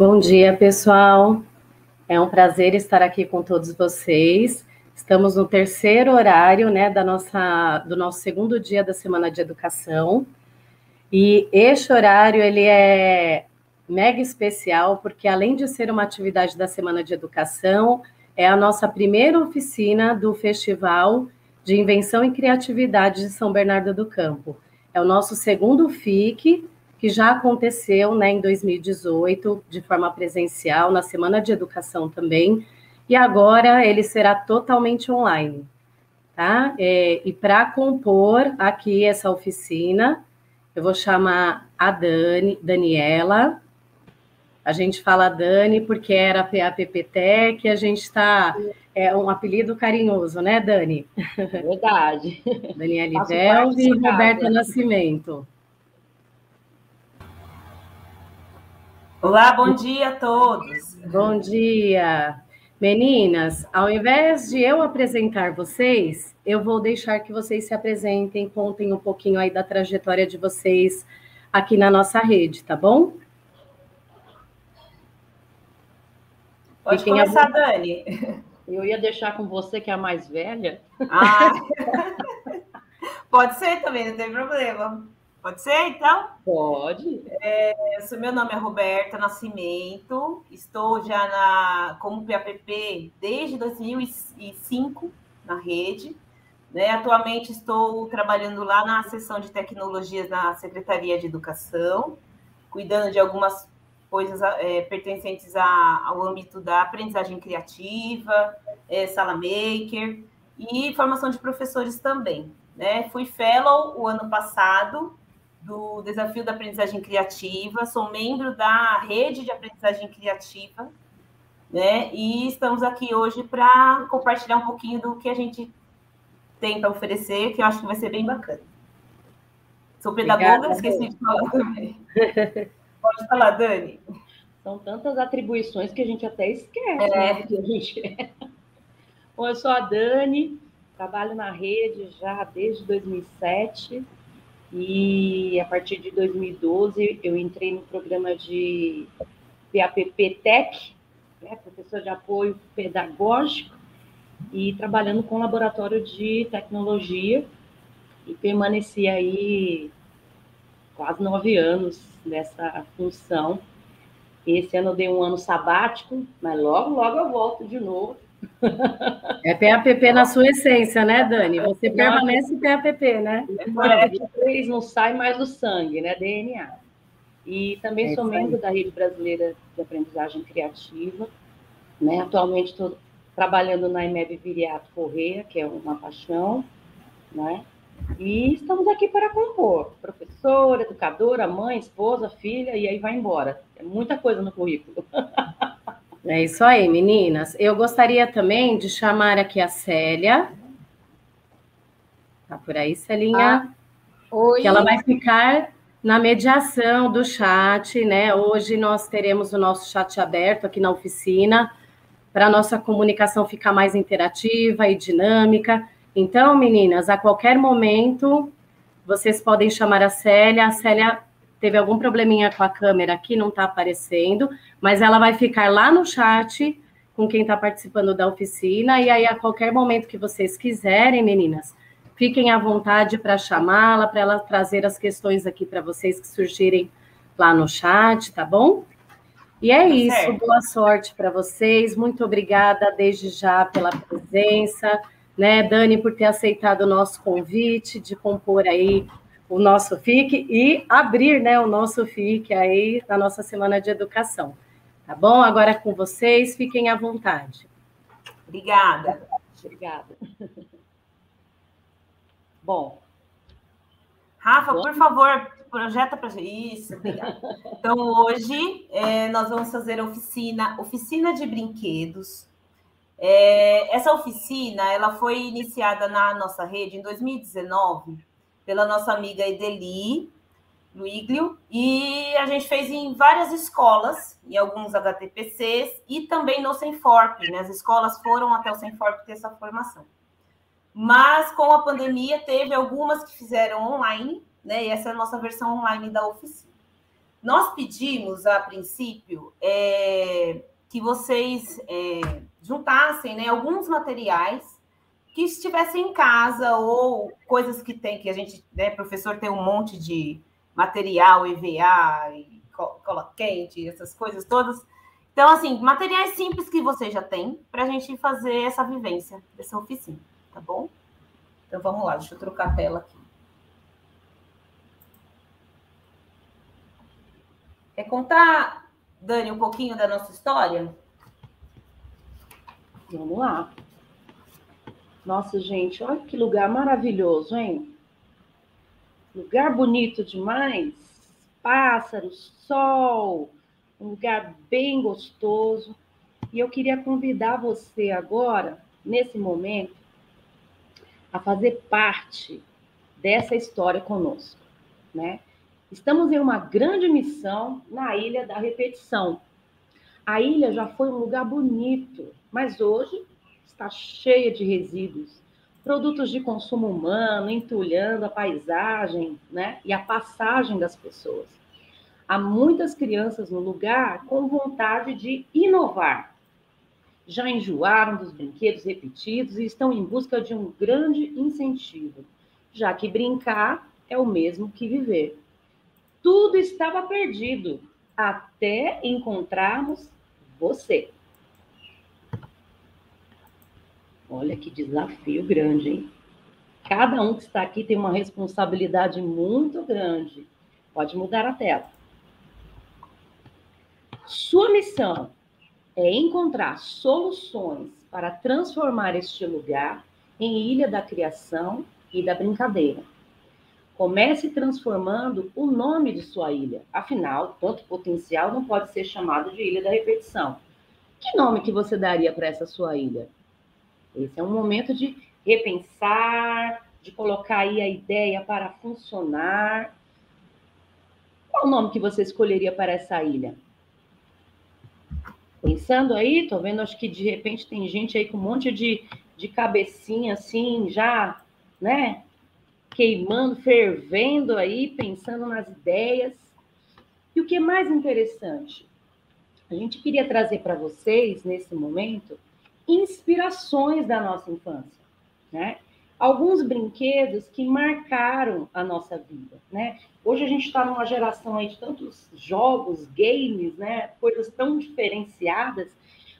Bom dia, pessoal. É um prazer estar aqui com todos vocês. Estamos no terceiro horário, né, da nossa, do nosso segundo dia da Semana de Educação. E este horário, ele é mega especial, porque além de ser uma atividade da Semana de Educação, é a nossa primeira oficina do Festival de Invenção e Criatividade de São Bernardo do Campo. É o nosso segundo FIC, que já aconteceu né, em 2018, de forma presencial, na Semana de Educação também, e agora ele será totalmente online. Tá? É, e para compor aqui essa oficina, eu vou chamar a Dani, Daniela. A gente fala Dani porque era PAPPTEC, a gente está. É um apelido carinhoso, né, Dani? Verdade. Daniela Belvi e Roberta Nascimento. Olá, bom dia a todos. Bom dia. Meninas, ao invés de eu apresentar vocês, eu vou deixar que vocês se apresentem, contem um pouquinho aí da trajetória de vocês aqui na nossa rede, tá bom? Pode Fiquem começar, a... Dani. Eu ia deixar com você, que é a mais velha. Ah, pode ser também, não tem problema. Pode ser, então? Pode. É, meu nome é Roberta Nascimento, estou já na, como PAPP desde 2005 na rede. Né? Atualmente estou trabalhando lá na seção de tecnologias na Secretaria de Educação, cuidando de algumas coisas é, pertencentes a, ao âmbito da aprendizagem criativa, é, sala maker e formação de professores também. Né? Fui fellow o ano passado do Desafio da Aprendizagem Criativa, sou membro da Rede de Aprendizagem Criativa, né? E estamos aqui hoje para compartilhar um pouquinho do que a gente tem para oferecer, que eu acho que vai ser bem bacana. Sou pedagoga, Obrigada, esqueci de falar também. Pode falar, Dani. São tantas atribuições que a gente até esquece é. né, que a gente é. Bom, eu sou a Dani, trabalho na rede já desde 2007 e a partir de 2012 eu entrei no programa de PAPP Tech, né, professor de apoio pedagógico, e trabalhando com laboratório de tecnologia, e permaneci aí quase nove anos nessa função. Esse ano eu dei um ano sabático, mas logo, logo eu volto de novo é PAPP na sua essência, né, Dani? Você não, permanece PAPP, né? Eles não saem mais do sangue, né? DNA. E também é sou membro da Rede Brasileira de Aprendizagem Criativa. Né? Atualmente estou trabalhando na IMEB Viriato Correia, que é uma paixão, né? E estamos aqui para compor. Professora, educadora, mãe, esposa, filha, e aí vai embora. É muita coisa no currículo. É isso aí, meninas. Eu gostaria também de chamar aqui a Célia. Tá por aí, Celinha? Ah, oi. Que ela vai ficar na mediação do chat, né? Hoje nós teremos o nosso chat aberto aqui na oficina para a nossa comunicação ficar mais interativa e dinâmica. Então, meninas, a qualquer momento vocês podem chamar a Célia. A Célia teve algum probleminha com a câmera aqui, não está aparecendo, mas ela vai ficar lá no chat com quem está participando da oficina, e aí a qualquer momento que vocês quiserem, meninas, fiquem à vontade para chamá-la, para ela trazer as questões aqui para vocês que surgirem lá no chat, tá bom? E é tá isso, certo. boa sorte para vocês, muito obrigada desde já pela presença, né, Dani, por ter aceitado o nosso convite de compor aí o nosso FIC e abrir né, o nosso FIC aí na nossa semana de educação. Tá bom? Agora é com vocês, fiquem à vontade. Obrigada. Obrigada. Bom. Rafa, por favor, projeta para isso. Obrigada. Então, hoje é, nós vamos fazer a oficina, oficina de brinquedos. É, essa oficina ela foi iniciada na nossa rede em 2019 pela nossa amiga Edeli Luiglio, e a gente fez em várias escolas, em alguns HTPCs, e também no Senforp, né? As escolas foram até o Senforp ter essa formação. Mas com a pandemia teve algumas que fizeram online, né? E essa é a nossa versão online da oficina. nós pedimos, a princípio, é, que vocês é, juntassem né, alguns materiais que estivessem em casa ou coisas que tem, que a gente, né, professor tem um monte de material, EVA, e cola quente, essas coisas todas. Então, assim, materiais simples que você já tem para a gente fazer essa vivência dessa oficina, tá bom? Então, vamos lá, deixa eu trocar a tela aqui. Quer contar, Dani, um pouquinho da nossa história? Vamos lá. Nossa, gente, olha que lugar maravilhoso, hein? Lugar bonito demais. Pássaros, sol, um lugar bem gostoso. E eu queria convidar você agora, nesse momento, a fazer parte dessa história conosco, né? Estamos em uma grande missão na Ilha da Repetição. A ilha já foi um lugar bonito, mas hoje está cheia de resíduos, produtos de consumo humano, entulhando a paisagem né, e a passagem das pessoas. Há muitas crianças no lugar com vontade de inovar. Já enjoaram dos brinquedos repetidos e estão em busca de um grande incentivo, já que brincar é o mesmo que viver tudo estava perdido até encontrarmos você. Olha que desafio grande, hein? Cada um que está aqui tem uma responsabilidade muito grande. Pode mudar a tela. Sua missão é encontrar soluções para transformar este lugar em ilha da criação e da brincadeira. Comece transformando o nome de sua ilha. Afinal, tanto potencial não pode ser chamado de ilha da repetição. Que nome que você daria para essa sua ilha? Esse é um momento de repensar, de colocar aí a ideia para funcionar. Qual o nome que você escolheria para essa ilha? Pensando aí, tô vendo, acho que de repente tem gente aí com um monte de, de cabecinha assim, já, né? queimando, fervendo aí, pensando nas ideias. E o que é mais interessante, a gente queria trazer para vocês, nesse momento, inspirações da nossa infância, né? Alguns brinquedos que marcaram a nossa vida, né? Hoje a gente está numa geração aí de tantos jogos, games, né? Coisas tão diferenciadas,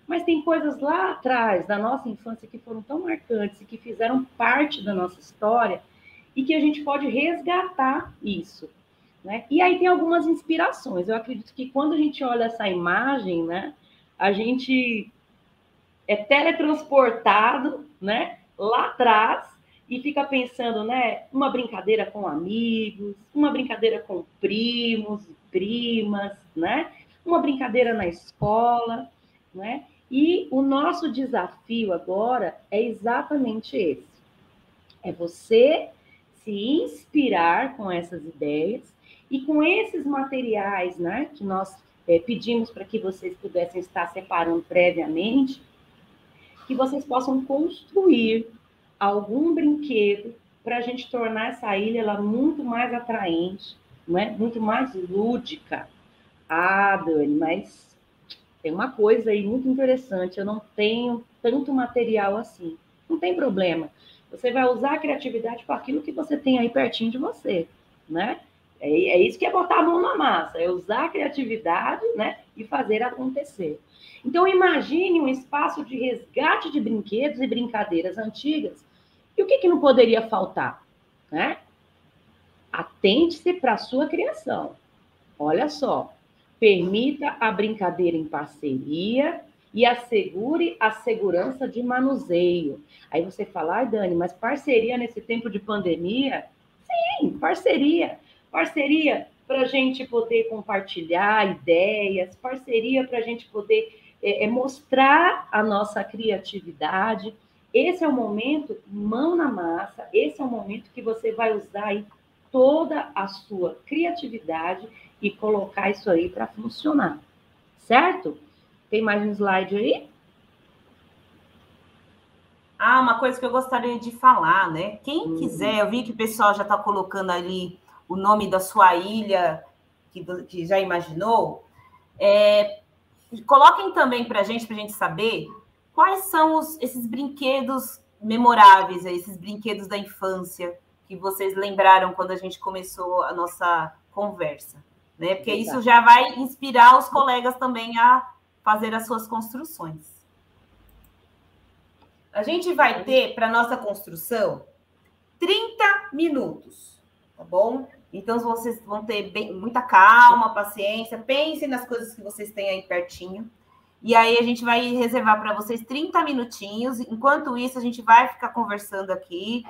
mas tem coisas lá atrás da nossa infância que foram tão marcantes e que fizeram parte da nossa história e que a gente pode resgatar isso. Né? E aí tem algumas inspirações. Eu acredito que quando a gente olha essa imagem, né, a gente é teletransportado né, lá atrás e fica pensando, né, uma brincadeira com amigos, uma brincadeira com primos primas, né, uma brincadeira na escola, né? E o nosso desafio agora é exatamente esse. É você se inspirar com essas ideias e com esses materiais né, que nós é, pedimos para que vocês pudessem estar separando previamente, que vocês possam construir algum brinquedo para a gente tornar essa ilha ela muito mais atraente, né? muito mais lúdica. Ah, Dani, mas tem uma coisa aí muito interessante, eu não tenho tanto material assim. Não tem problema. Você vai usar a criatividade com aquilo que você tem aí pertinho de você, né? É, é isso que é botar a mão na massa, é usar a criatividade, né? E fazer acontecer. Então, imagine um espaço de resgate de brinquedos e brincadeiras antigas. E o que, que não poderia faltar? Né? Atente-se para a sua criação. Olha só, permita a brincadeira em parceria e assegure a segurança de manuseio. Aí você fala, ai, Dani, mas parceria nesse tempo de pandemia? Sim, parceria. Parceria para a gente poder compartilhar ideias, parceria para a gente poder é, é, mostrar a nossa criatividade. Esse é o momento, mão na massa, esse é o momento que você vai usar aí toda a sua criatividade e colocar isso aí para funcionar, certo? Tem mais um slide aí? Ah, uma coisa que eu gostaria de falar, né? Quem uhum. quiser, eu vi que o pessoal já está colocando ali o nome da sua ilha que, que já imaginou, é, coloquem também para a gente, para a gente saber quais são os, esses brinquedos memoráveis, esses brinquedos da infância que vocês lembraram quando a gente começou a nossa conversa, né? Porque isso já vai inspirar os colegas também a fazer as suas construções. A gente vai ter para nossa construção 30 minutos, tá bom? Então vocês vão ter bem, muita calma, paciência, pensem nas coisas que vocês têm aí pertinho. E aí a gente vai reservar para vocês 30 minutinhos. Enquanto isso, a gente vai ficar conversando aqui,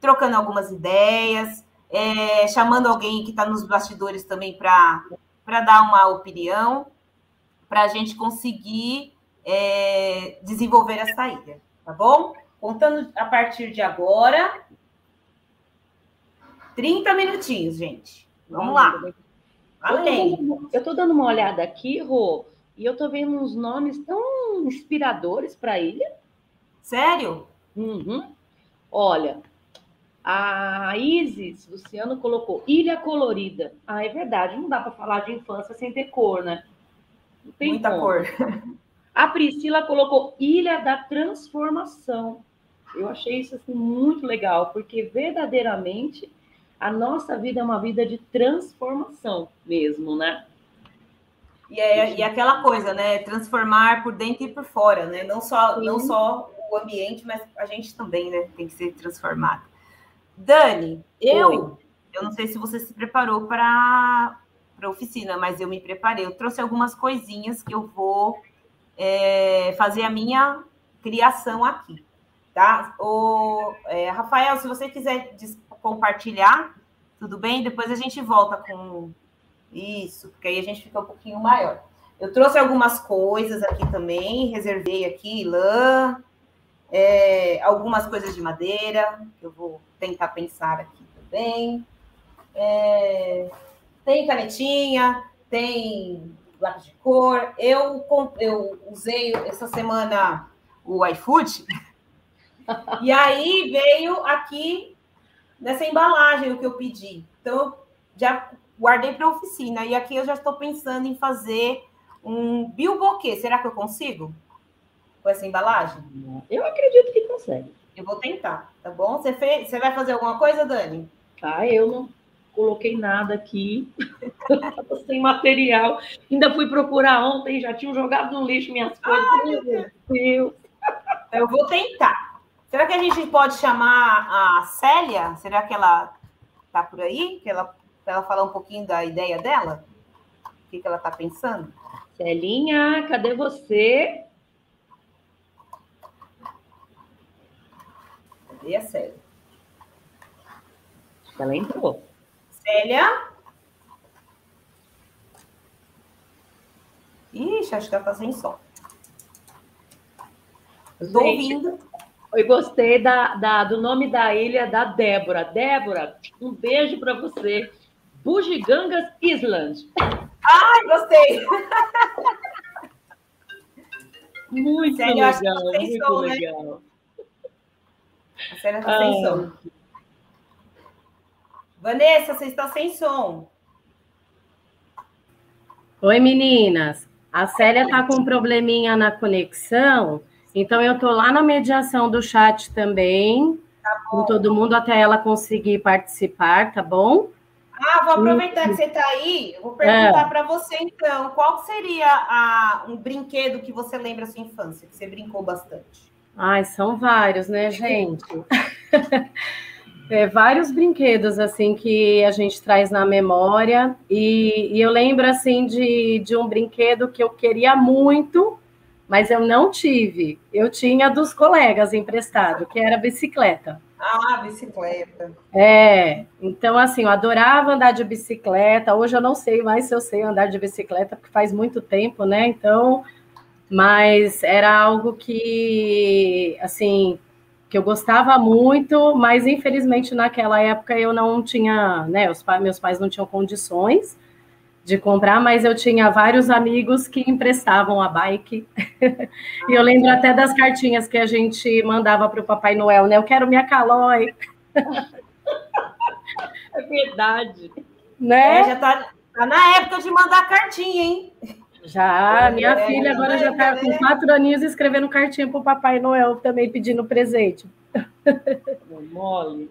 trocando algumas ideias, é, chamando alguém que está nos bastidores também para dar uma opinião, para a gente conseguir é, desenvolver essa ilha, tá bom? Contando a partir de agora. 30 minutinhos, gente. Vamos lá. Além. Eu estou dando uma olhada aqui, Rô, e eu estou vendo uns nomes tão inspiradores para a ilha. Sério? Uhum. Olha, a Isis Luciano colocou Ilha Colorida. Ah, é verdade, não dá para falar de infância sem ter cor, né? Não tem Muita como. cor. A Priscila colocou Ilha da Transformação. Eu achei isso assim, muito legal, porque verdadeiramente a nossa vida é uma vida de transformação mesmo, né? E é e aquela coisa, né? Transformar por dentro e por fora, né? Não só, não só o ambiente, mas a gente também, né? Tem que ser transformado. Dani, eu, Oi. eu não sei se você se preparou para a oficina, mas eu me preparei. Eu trouxe algumas coisinhas que eu vou é, fazer a minha criação aqui, tá? O, é, Rafael, se você quiser compartilhar, tudo bem? Depois a gente volta com isso, porque aí a gente fica um pouquinho maior. Eu trouxe algumas coisas aqui também, reservei aqui lã, é, algumas coisas de madeira, eu vou tentar pensar aqui também. É, tem canetinha, tem lápis de cor. Eu, eu usei essa semana o iFood, e aí veio aqui nessa embalagem o que eu pedi. Então, eu já guardei para a oficina. E aqui eu já estou pensando em fazer um bilboquê. Será que eu consigo? Com essa embalagem? Eu acredito que consegue. Eu vou tentar, tá bom? Você, fez, você vai fazer alguma coisa, Dani? Ah, eu não coloquei nada aqui. sem material. Ainda fui procurar ontem, já tinham jogado no lixo minhas coisas. Ai, meu Deus. Eu vou tentar. Será que a gente pode chamar a Célia? Será que ela tá por aí? Que ela, ela falar um pouquinho da ideia dela? O que, que ela tá pensando? Celinha, cadê você? Cadê a Célia? Ela entrou. Célia? Ixi, acho que ela tá sem som. Estou ouvindo. Eu gostei da, da, do nome da ilha da Débora. Débora, um beijo para você. Bugigangas Island. Ai, gostei! Muito Sério, legal, muito né? legal. Né? A Célia está sem som. Vanessa, você está sem som. Oi, meninas. A Célia está com um probleminha na conexão, então eu estou lá na mediação do chat também, tá com todo mundo até ela conseguir participar, tá bom? Ah, vou aproveitar que você está aí, vou perguntar é. para você então, qual seria a, um brinquedo que você lembra da sua infância, que você brincou bastante? Ai, são vários, né, gente? é, vários brinquedos assim que a gente traz na memória e, e, eu lembro assim de, de um brinquedo que eu queria muito, mas eu não tive. Eu tinha dos colegas emprestado, que era bicicleta. Ah, bicicleta. É, então assim, eu adorava andar de bicicleta. Hoje eu não sei mais se eu sei andar de bicicleta, porque faz muito tempo, né? Então, mas era algo que, assim, que eu gostava muito, mas infelizmente naquela época eu não tinha, né, os meus pais não tinham condições de comprar, mas eu tinha vários amigos que emprestavam a bike. e eu lembro até das cartinhas que a gente mandava para o Papai Noel, né? Eu quero minha Calói. é verdade. Né? É, já está Tá na época de mandar cartinha, hein? Já, minha é, filha agora é, já está é. com quatro aninhos escrevendo cartinha para o Papai Noel também pedindo presente. Mole.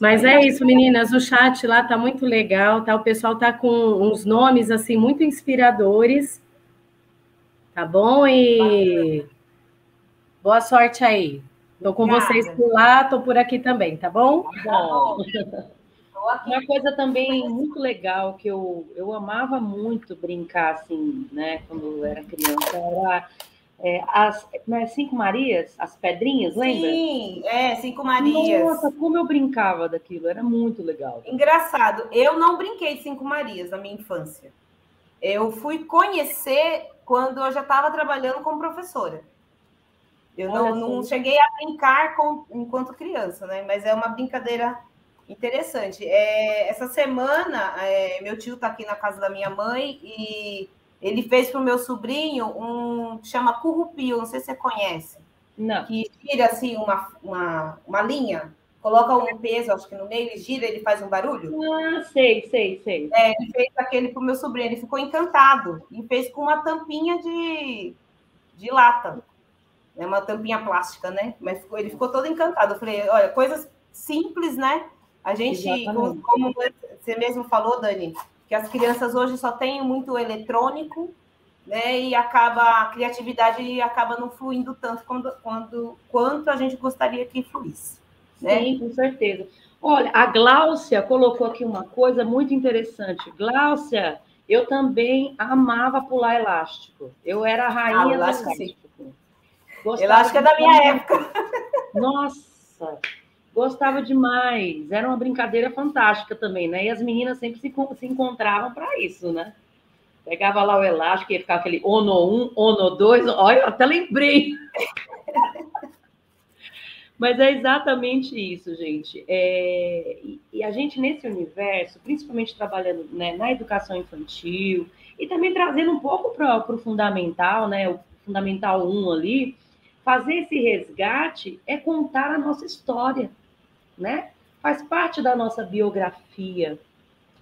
Mas é isso, meninas. O chat lá tá muito legal, tá? O pessoal tá com uns nomes assim muito inspiradores, tá bom? E boa sorte aí. Tô com Obrigada. vocês por lá, tô por aqui também, tá bom? Tá bom. Uma coisa também muito legal que eu, eu amava muito brincar assim, né, quando eu era criança, era é, as é, Cinco Marias, as pedrinhas, lembra? Sim, é, Cinco Marias. Nossa, como eu brincava daquilo, era muito legal. Engraçado, eu não brinquei de Cinco Marias na minha infância. Eu fui conhecer quando eu já estava trabalhando como professora. Eu não, não, cheguei a brincar com, enquanto criança, né? Mas é uma brincadeira interessante. É, essa semana, é, meu tio está aqui na casa da minha mãe e ele fez para o meu sobrinho um chama currupio, não sei se você conhece. Não. Que tira assim uma, uma, uma linha, coloca um peso, acho que no meio, e gira, ele faz um barulho. Ah, sei, sei, sei. É, ele fez aquele para o meu sobrinho, ele ficou encantado e fez com uma tampinha de, de lata. É uma tampinha plástica, né? Mas ficou, ele ficou todo encantado. Eu falei, olha, coisas simples, né? A gente, como, como, você mesmo falou, Dani, que as crianças hoje só têm muito eletrônico, né? E acaba a criatividade acaba não fluindo tanto quando, quando quanto a gente gostaria que fluísse. Né? Sim, com certeza. Olha, a Gláucia colocou aqui uma coisa muito interessante. Gláucia, eu também amava pular elástico. Eu era a rainha ah, elástico, do elástico. elástico é da minha época. Nossa, Gostava demais. Era uma brincadeira fantástica também, né? E as meninas sempre se, se encontravam para isso, né? Pegava lá o elástico e ficava aquele ono 1, ono 2. Olha, eu até lembrei. Mas é exatamente isso, gente. É, e, e, a gente, nesse universo, principalmente trabalhando né, na educação infantil, e também trazendo um pouco para o fundamental, né? O fundamental 1 ali, fazer esse resgate é contar a nossa história né? Faz parte da nossa biografia.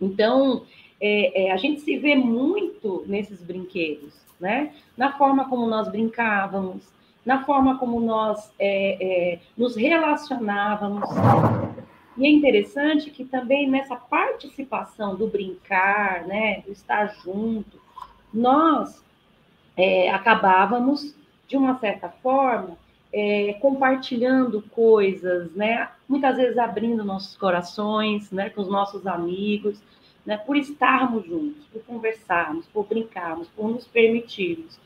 Então, é, é, a gente se vê muito nesses brinquedos, né? Na forma como nós brincávamos, na forma como nós é, é nos relacionávamos. E é interessante que também nessa participação do brincar, né, do estar junto, nós é, acabávamos, de uma certa forma, é, compartilhando coisas, né? Muitas vezes abrindo nossos corações, né? Com os nossos amigos, né? Por estarmos juntos, por conversarmos, por brincarmos, por nos permitirmos.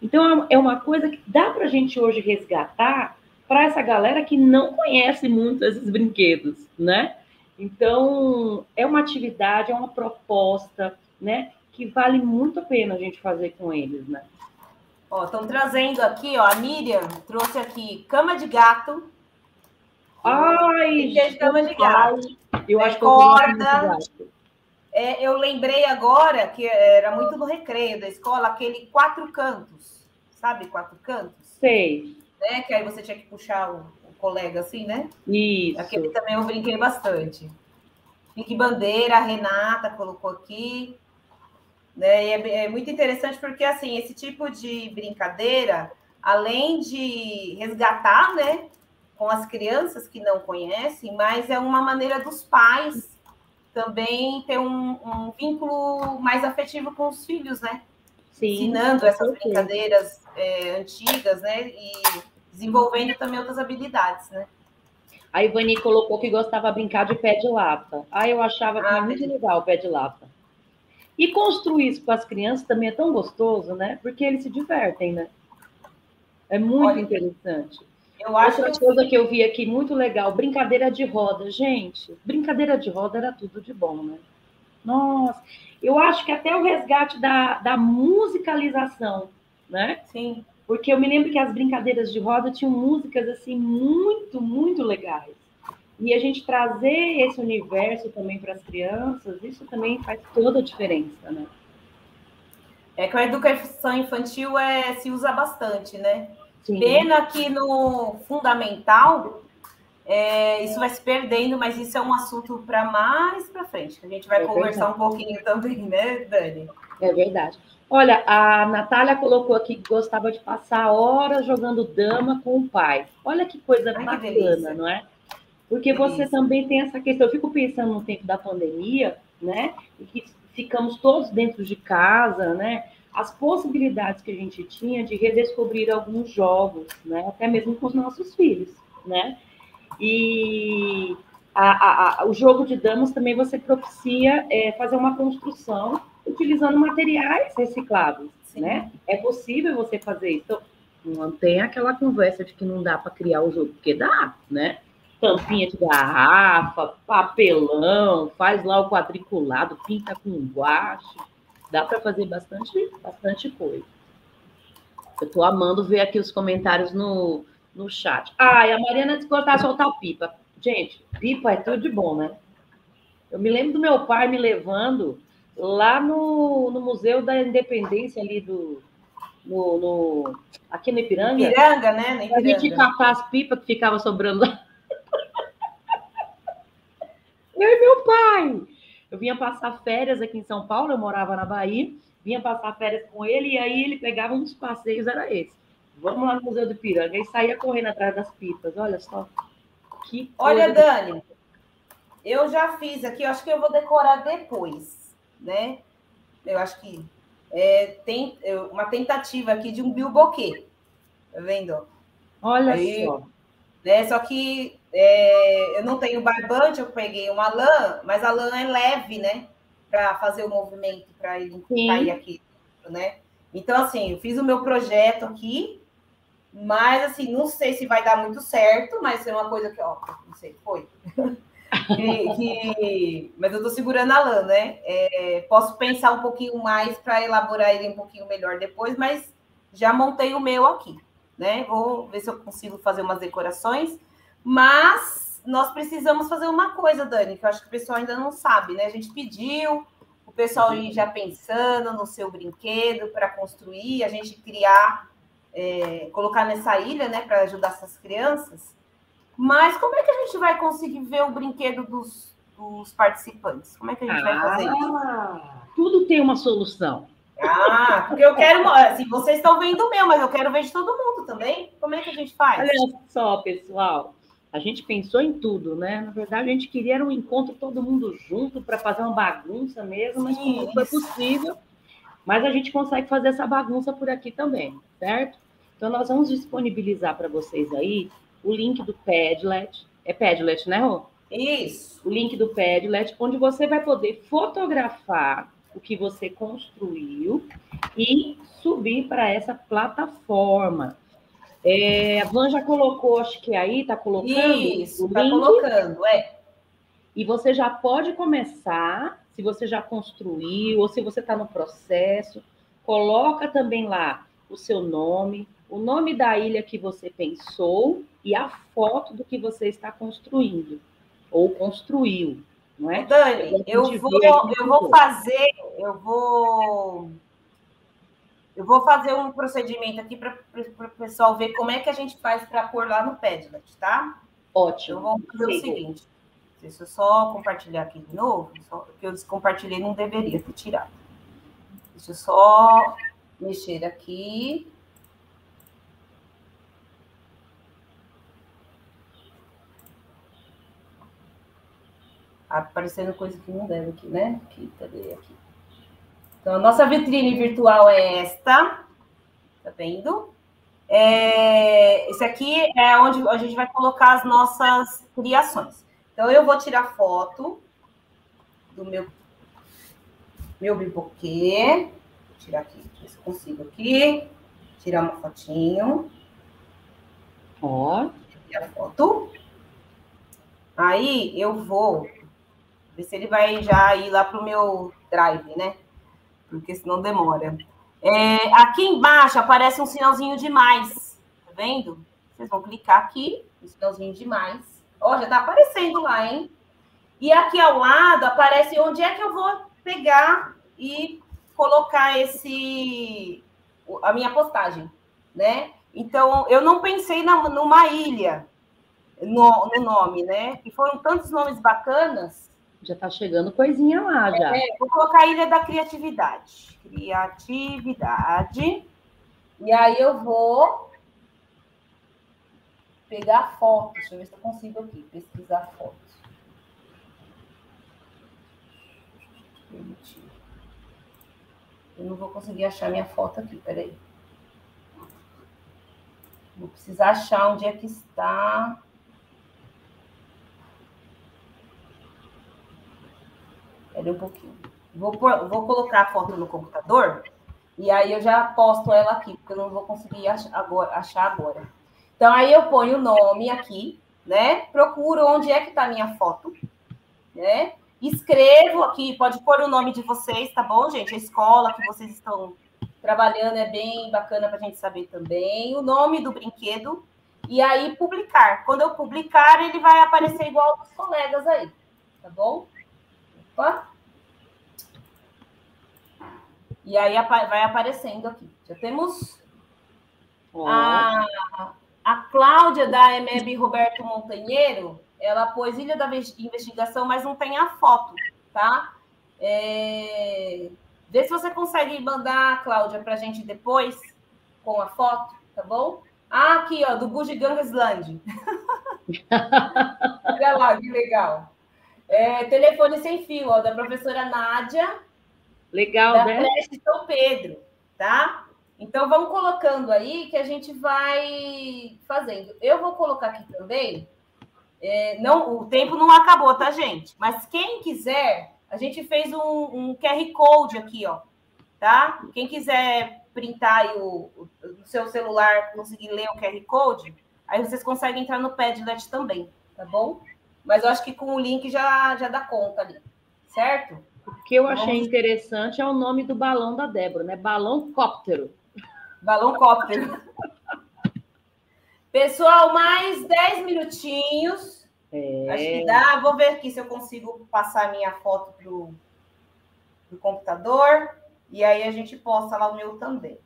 Então é uma coisa que dá para a gente hoje resgatar para essa galera que não conhece muito esses brinquedos, né? Então é uma atividade, é uma proposta, né? Que vale muito a pena a gente fazer com eles, né? Ó, estão trazendo aqui, ó, a Miriam trouxe aqui cama de gato. Ai, de cama de gato. Eu acho que eu é, eu lembrei agora que era muito no recreio da escola, aquele quatro cantos. Sabe quatro cantos? Sei. Né? Que aí você tinha que puxar o, o colega assim, né? Isso. Aquele também eu brinquei bastante. Pique Bandeira, a Renata colocou aqui. Né? É, é muito interessante porque, assim, esse tipo de brincadeira, além de resgatar, né, com as crianças que não conhecem, mas é uma maneira dos pais também ter um, um vínculo mais afetivo com os filhos, né? Sim, Ensinando essas brincadeiras é, antigas, né? E desenvolvendo também outras habilidades, né? A Ivani colocou que gostava de brincar de pé de lata. Ah, eu achava que ah, era muito legal o pé de lata. E construir isso com as crianças também é tão gostoso, né? Porque eles se divertem, né? É muito Olha, interessante. Eu acho Outra que... coisa que eu vi aqui muito legal, brincadeira de roda. Gente, brincadeira de roda era tudo de bom, né? Nossa, eu acho que até o resgate da, da musicalização, né? Sim. Porque eu me lembro que as brincadeiras de roda tinham músicas assim muito, muito legais. E a gente trazer esse universo também para as crianças, isso também faz toda a diferença, né? É que a educação infantil é, se usa bastante, né? Sim. Pena que no fundamental é, isso vai se perdendo, mas isso é um assunto para mais para frente, que a gente vai é conversar verdade. um pouquinho também, né, Dani? É verdade. Olha, a Natália colocou aqui que gostava de passar horas jogando dama com o pai. Olha que coisa Ai, bacana, que não é? Porque que você também tem essa questão. Eu fico pensando no tempo da pandemia, né? E que ficamos todos dentro de casa, né? As possibilidades que a gente tinha de redescobrir alguns jogos, né? Até mesmo com os nossos filhos, né? E a, a, a, o jogo de damas também você propicia é, fazer uma construção utilizando materiais recicláveis, Sim. né? É possível você fazer isso. Então, não tem aquela conversa de que não dá para criar o jogo, porque dá, né? Tampinha de garrafa, papelão, faz lá o quadriculado, pinta com guache. Dá para fazer bastante, bastante coisa. Eu estou amando ver aqui os comentários no, no chat. Ah, e a Mariana disse que gostava de soltar pipa. Gente, pipa é tudo de bom, né? Eu me lembro do meu pai me levando lá no, no Museu da Independência ali do. No, no, aqui no Ipiranga. Ipiranga, né? No Ipiranga. A gente catar as pipas que ficavam sobrando lá. Eu e meu pai. Eu vinha passar férias aqui em São Paulo, eu morava na Bahia, vinha passar férias com ele, e aí ele pegava uns passeios, era esse. Vamos lá no Museu do Ipiranga. E saía correndo atrás das pipas. Olha só. Que Olha, Dani, eu já fiz aqui, eu acho que eu vou decorar depois, né? Eu acho que é, tem uma tentativa aqui de um bilboquê. Tá vendo? Olha Aí, só. Né, só que é, eu não tenho barbante, eu peguei uma lã, mas a lã é leve, né? Para fazer o movimento, para ele cair aqui, né? Então, assim, eu fiz o meu projeto aqui, mas, assim, não sei se vai dar muito certo, mas é uma coisa que, ó, não sei, foi. que, que... Mas eu tô segurando a lã, né? É, posso pensar um pouquinho mais para elaborar ele um pouquinho melhor depois, mas já montei o meu aqui, né? Vou ver se eu consigo fazer umas decorações. Mas nós precisamos fazer uma coisa, Dani, que eu acho que o pessoal ainda não sabe, né? A gente pediu, o pessoal ir já pensando no seu brinquedo para construir, a gente criar é, colocar nessa ilha, né, para ajudar essas crianças. Mas como é que a gente vai conseguir ver o brinquedo dos, dos participantes? Como é que a gente ah, vai fazer isso? Tudo tem uma solução. Ah, porque eu quero. Assim, vocês estão vendo o meu, mas eu quero ver de todo mundo também. Como é que a gente faz? Olha só, pessoal. A gente pensou em tudo, né? Na verdade, a gente queria um encontro todo mundo junto para fazer uma bagunça mesmo, mas Sim, não foi possível. Mas a gente consegue fazer essa bagunça por aqui também, certo? Então, nós vamos disponibilizar para vocês aí o link do Padlet. É Padlet, né, Rô? Isso. O link do Padlet, onde você vai poder fotografar o que você construiu e subir para essa plataforma. É, a Van já colocou, acho que aí está colocando. Isso, está colocando, é. E você já pode começar, se você já construiu, ou se você está no processo, coloca também lá o seu nome, o nome da ilha que você pensou e a foto do que você está construindo ou construiu, não é? Dani, eu vou, eu vou fazer, eu vou eu vou fazer um procedimento aqui para o pessoal ver como é que a gente faz para pôr lá no Padlet, tá? Ótimo. Eu vou fazer Sim. o seguinte. Deixa eu só compartilhar aqui de novo, só, porque eu descompartilhei não deveria ter tirado. Deixa eu só mexer aqui. Aparecendo coisa que não deve aqui, né? Aqui, cadê aqui? Então, a nossa vitrine virtual é esta, tá vendo? É, esse aqui é onde a gente vai colocar as nossas criações. Então, eu vou tirar foto do meu, meu biboquê. Vou tirar aqui, ver se consigo aqui. Tirar uma fotinho. Ó. Tirar foto. Aí, eu vou Ver se ele vai já ir lá para o meu drive, né? Porque senão demora. É, aqui embaixo aparece um sinalzinho de mais. Tá vendo? Vocês vão clicar aqui, um sinalzinho de mais. Ó, já tá aparecendo lá, hein? E aqui ao lado aparece onde é que eu vou pegar e colocar esse a minha postagem, né? Então, eu não pensei na, numa ilha, no, no nome, né? E foram tantos nomes bacanas. Já está chegando coisinha lá, já. É, vou colocar Ilha da Criatividade. Criatividade. E aí eu vou pegar fotos. Deixa eu ver se eu consigo aqui, pesquisar fotos. Eu não vou conseguir achar minha foto aqui, peraí. Vou precisar achar onde é que está. Peraí um pouquinho. Vou, vou colocar a foto no computador e aí eu já posto ela aqui, porque eu não vou conseguir achar agora. Achar agora. Então, aí eu ponho o nome aqui, né? Procuro onde é que está a minha foto, né? Escrevo aqui, pode pôr o nome de vocês, tá bom, gente? A escola que vocês estão trabalhando é bem bacana para a gente saber também. O nome do brinquedo e aí publicar. Quando eu publicar, ele vai aparecer igual os colegas aí, tá bom? Opa. E aí vai aparecendo aqui. Já temos oh. a, a Cláudia da EMEB Roberto Montanheiro, ela pôs Ilha da Investigação, mas não tem a foto, tá? É... Vê se você consegue mandar, Cláudia, para a gente depois, com a foto, tá bom? Ah, aqui, ó, do Bugigangasland. Olha lá, que legal. É, telefone sem fio, ó, da professora Nádia. Legal, da né? creche São Pedro, tá? Então, vamos colocando aí que a gente vai fazendo. Eu vou colocar aqui também. É, não, o tempo não acabou, tá, gente? Mas quem quiser a gente fez um, um QR Code aqui, ó, tá? Quem quiser printar o, o, o, seu celular, conseguir ler o QR Code, aí vocês conseguem entrar no Padlet também, tá bom? Mas eu acho que com o link já, já dá conta ali, certo? O que eu achei Vamos... interessante é o nome do balão da Débora, né? Balão Cóptero. Balão Cóptero. Pessoal, mais 10 minutinhos é... Acho que dá. Vou ver aqui se eu consigo passar a minha foto para o computador. E aí a gente posta lá o meu também.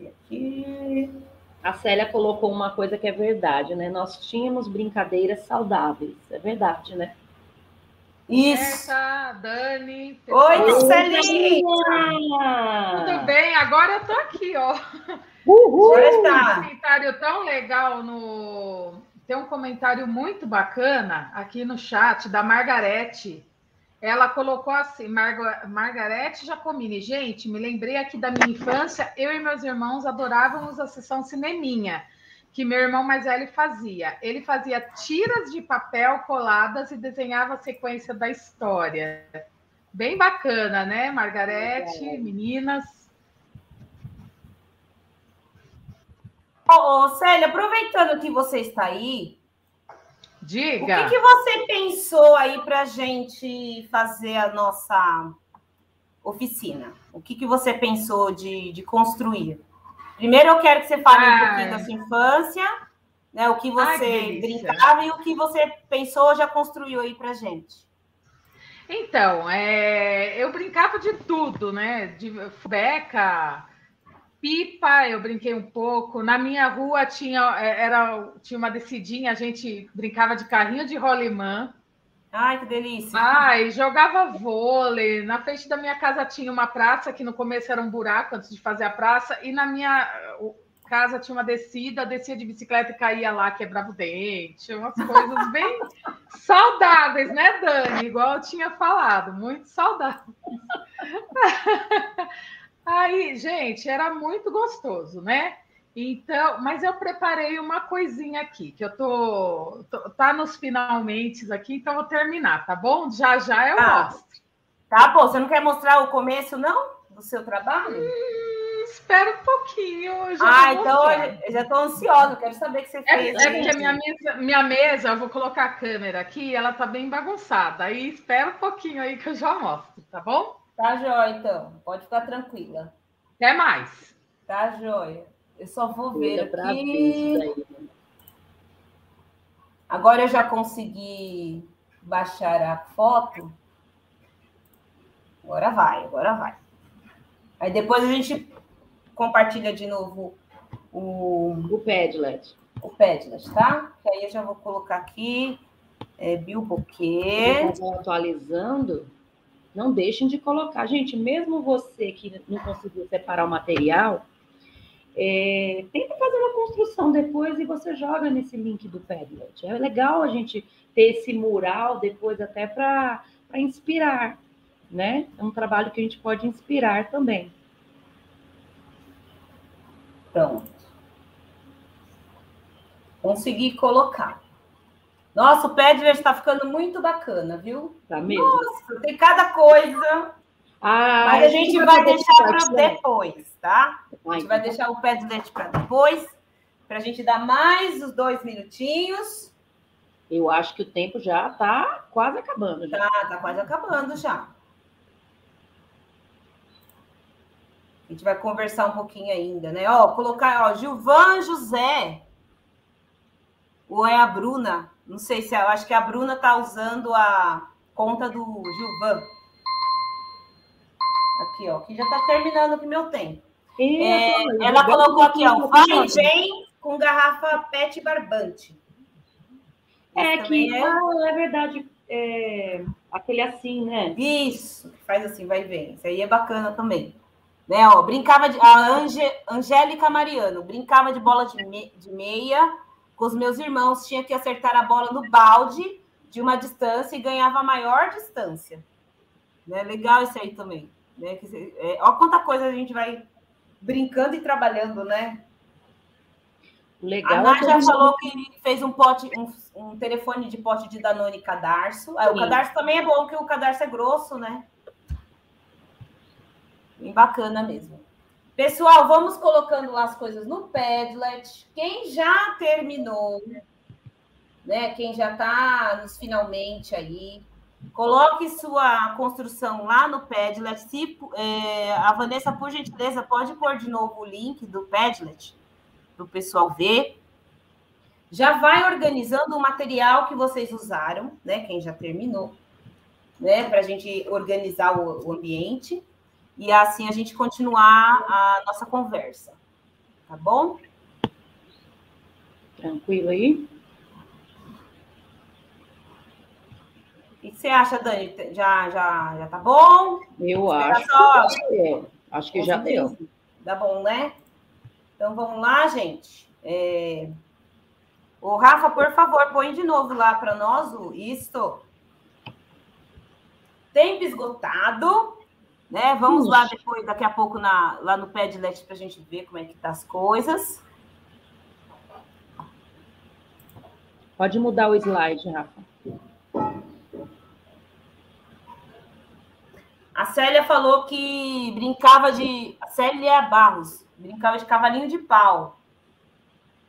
E aqui. A Célia colocou uma coisa que é verdade, né? Nós tínhamos brincadeiras saudáveis. É verdade, né? Isso. Essa, Dani. Oi, Celinha! Tudo bem? Agora eu tô aqui, ó. Uhul! Um comentário tão legal no, tem um comentário muito bacana aqui no chat da Margarete. Ela colocou assim, Marga, Margarete Jacomini. Gente, me lembrei aqui da minha infância. Eu e meus irmãos adorávamos a sessão cineminha, que meu irmão mais velho fazia. Ele fazia tiras de papel coladas e desenhava a sequência da história. Bem bacana, né, Margarete, é. meninas? Ô, ô, Célia, aproveitando que você está aí, diga. O que, que você pensou aí para a gente fazer a nossa oficina? O que, que você pensou de, de construir? Primeiro, eu quero que você fale Ai. um pouquinho da sua infância, né? O que você Ai, brincava e o que você pensou já construiu aí para gente. Então, é, eu brincava de tudo, né? De beca, pipa, eu brinquei um pouco. Na minha rua tinha, é, era, tinha uma descidinha, a gente brincava de carrinho de rolimã. Ai, que delícia! Ai, jogava vôlei. Na frente da minha casa tinha uma praça, que no começo era um buraco antes de fazer a praça, e na minha casa tinha uma descida, descia de bicicleta e caía lá, quebrava o dente, umas coisas bem saudáveis, né, Dani? Igual eu tinha falado, muito saudáveis. Aí, gente, era muito gostoso, né? Então, mas eu preparei uma coisinha aqui, que eu tô, tô tá nos finalmente aqui, então vou terminar, tá bom? Já já eu ah, mostro. Tá bom, você não quer mostrar o começo, não? Do seu trabalho? Hum, espera um pouquinho. ah, então eu já estou ansiosa, quero saber o que você é, fez. É, porque a minha mesa, minha mesa, eu vou colocar a câmera aqui, ela tá bem bagunçada. Aí espera um pouquinho aí que eu já mostro, tá bom? Tá jóia, então. Pode ficar tranquila. Até mais. Tá jóia. Eu só vou ver aqui. Né? Agora eu já consegui baixar a foto. Agora vai, agora vai. Aí depois a gente compartilha de novo o, o Padlet. o Padlet, tá? Que aí eu já vou colocar aqui é, Bilboquê. atualizando. Não deixem de colocar. Gente, mesmo você que não conseguiu separar o material, é, tenta fazer uma construção depois e você joga nesse link do Padlet. É legal a gente ter esse mural depois até para inspirar, né? É um trabalho que a gente pode inspirar também. Pronto. Consegui colocar. Nossa, o Padlet está ficando muito bacana, viu? Tá mesmo? Nossa, tem cada coisa. Ah, Mas a gente vai deixar para depois, tá? A gente vai deixar o Padlet para depois, para a gente dar mais os dois minutinhos. Eu acho que o tempo já está quase acabando. Já. Tá, tá quase acabando já. A gente vai conversar um pouquinho ainda, né? Ó, colocar, ó, Gilvan José. Ou é a Bruna? Não sei se eu acho que a Bruna tá usando a conta do Gilvan. Aqui, ó, que já tá terminando o meu tempo. É, ela colocou aqui, ó, vai vem com garrafa PET barbante. É que é... Ah, é verdade. É... Aquele assim, né? Isso, faz assim, vai vem. Isso aí é bacana também. Né, ó, brincava de. A Ange, Angélica Mariano brincava de bola de, me, de meia com os meus irmãos, tinha que acertar a bola no balde de uma distância e ganhava a maior distância. Né? Legal isso aí também. Né? É, olha quanta coisa a gente vai brincando e trabalhando, né? Legal. A Nath já falou que fez um pote, um, um, telefone de pote de Danone cadarço. o cadarço também é bom, porque o cadarço é grosso, né? Bem bacana mesmo. Pessoal, vamos colocando as coisas no Padlet. Quem já terminou, né? Quem já está nos finalmente aí, coloque sua construção lá no Padlet. Se, é, a Vanessa, por gentileza, pode pôr de novo o link do Padlet para o pessoal ver. Já vai organizando o material que vocês usaram, né? Quem já terminou, né? Para a gente organizar o, o ambiente e assim a gente continuar a nossa conversa. Tá bom? Tranquilo aí? O que você acha, Dani? Já, já, já tá bom? Eu acho, só... que acho que já deu. Tá bom, né? Então vamos lá, gente. É... O Rafa, por favor, põe de novo lá para nós o isto. Tempo esgotado. Né? Vamos lá depois, daqui a pouco, na, lá no Padlet para a gente ver como é que tá as coisas. Pode mudar o slide, Rafa. A Célia falou que brincava de. A Célia Barros brincava de cavalinho de pau.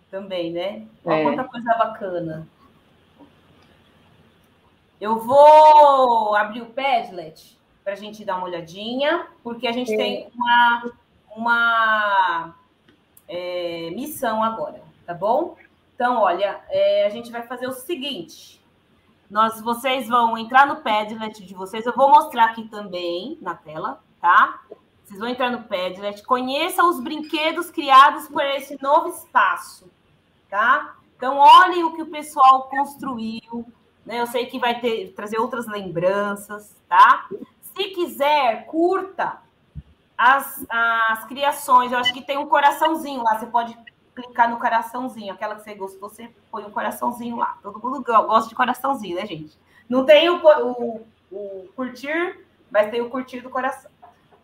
Também, né? Olha é. quanta coisa bacana. Eu vou abrir o Padlet para a gente dar uma olhadinha, porque a gente é. tem uma, uma é, missão agora, tá bom? Então, olha, é, a gente vai fazer o seguinte: nós, vocês vão entrar no Padlet de vocês, eu vou mostrar aqui também na tela, tá? Vocês vão entrar no Padlet, conheçam os brinquedos criados por esse novo espaço, tá? Então, olhem o que o pessoal construiu, né? Eu sei que vai ter trazer outras lembranças, tá? Se quiser, curta as, as criações. Eu acho que tem um coraçãozinho lá. Você pode clicar no coraçãozinho. Aquela que você gostou, você põe um coraçãozinho lá. Todo mundo gosta de coraçãozinho, né, gente? Não tem o, o, o curtir, mas tem o curtir do coração.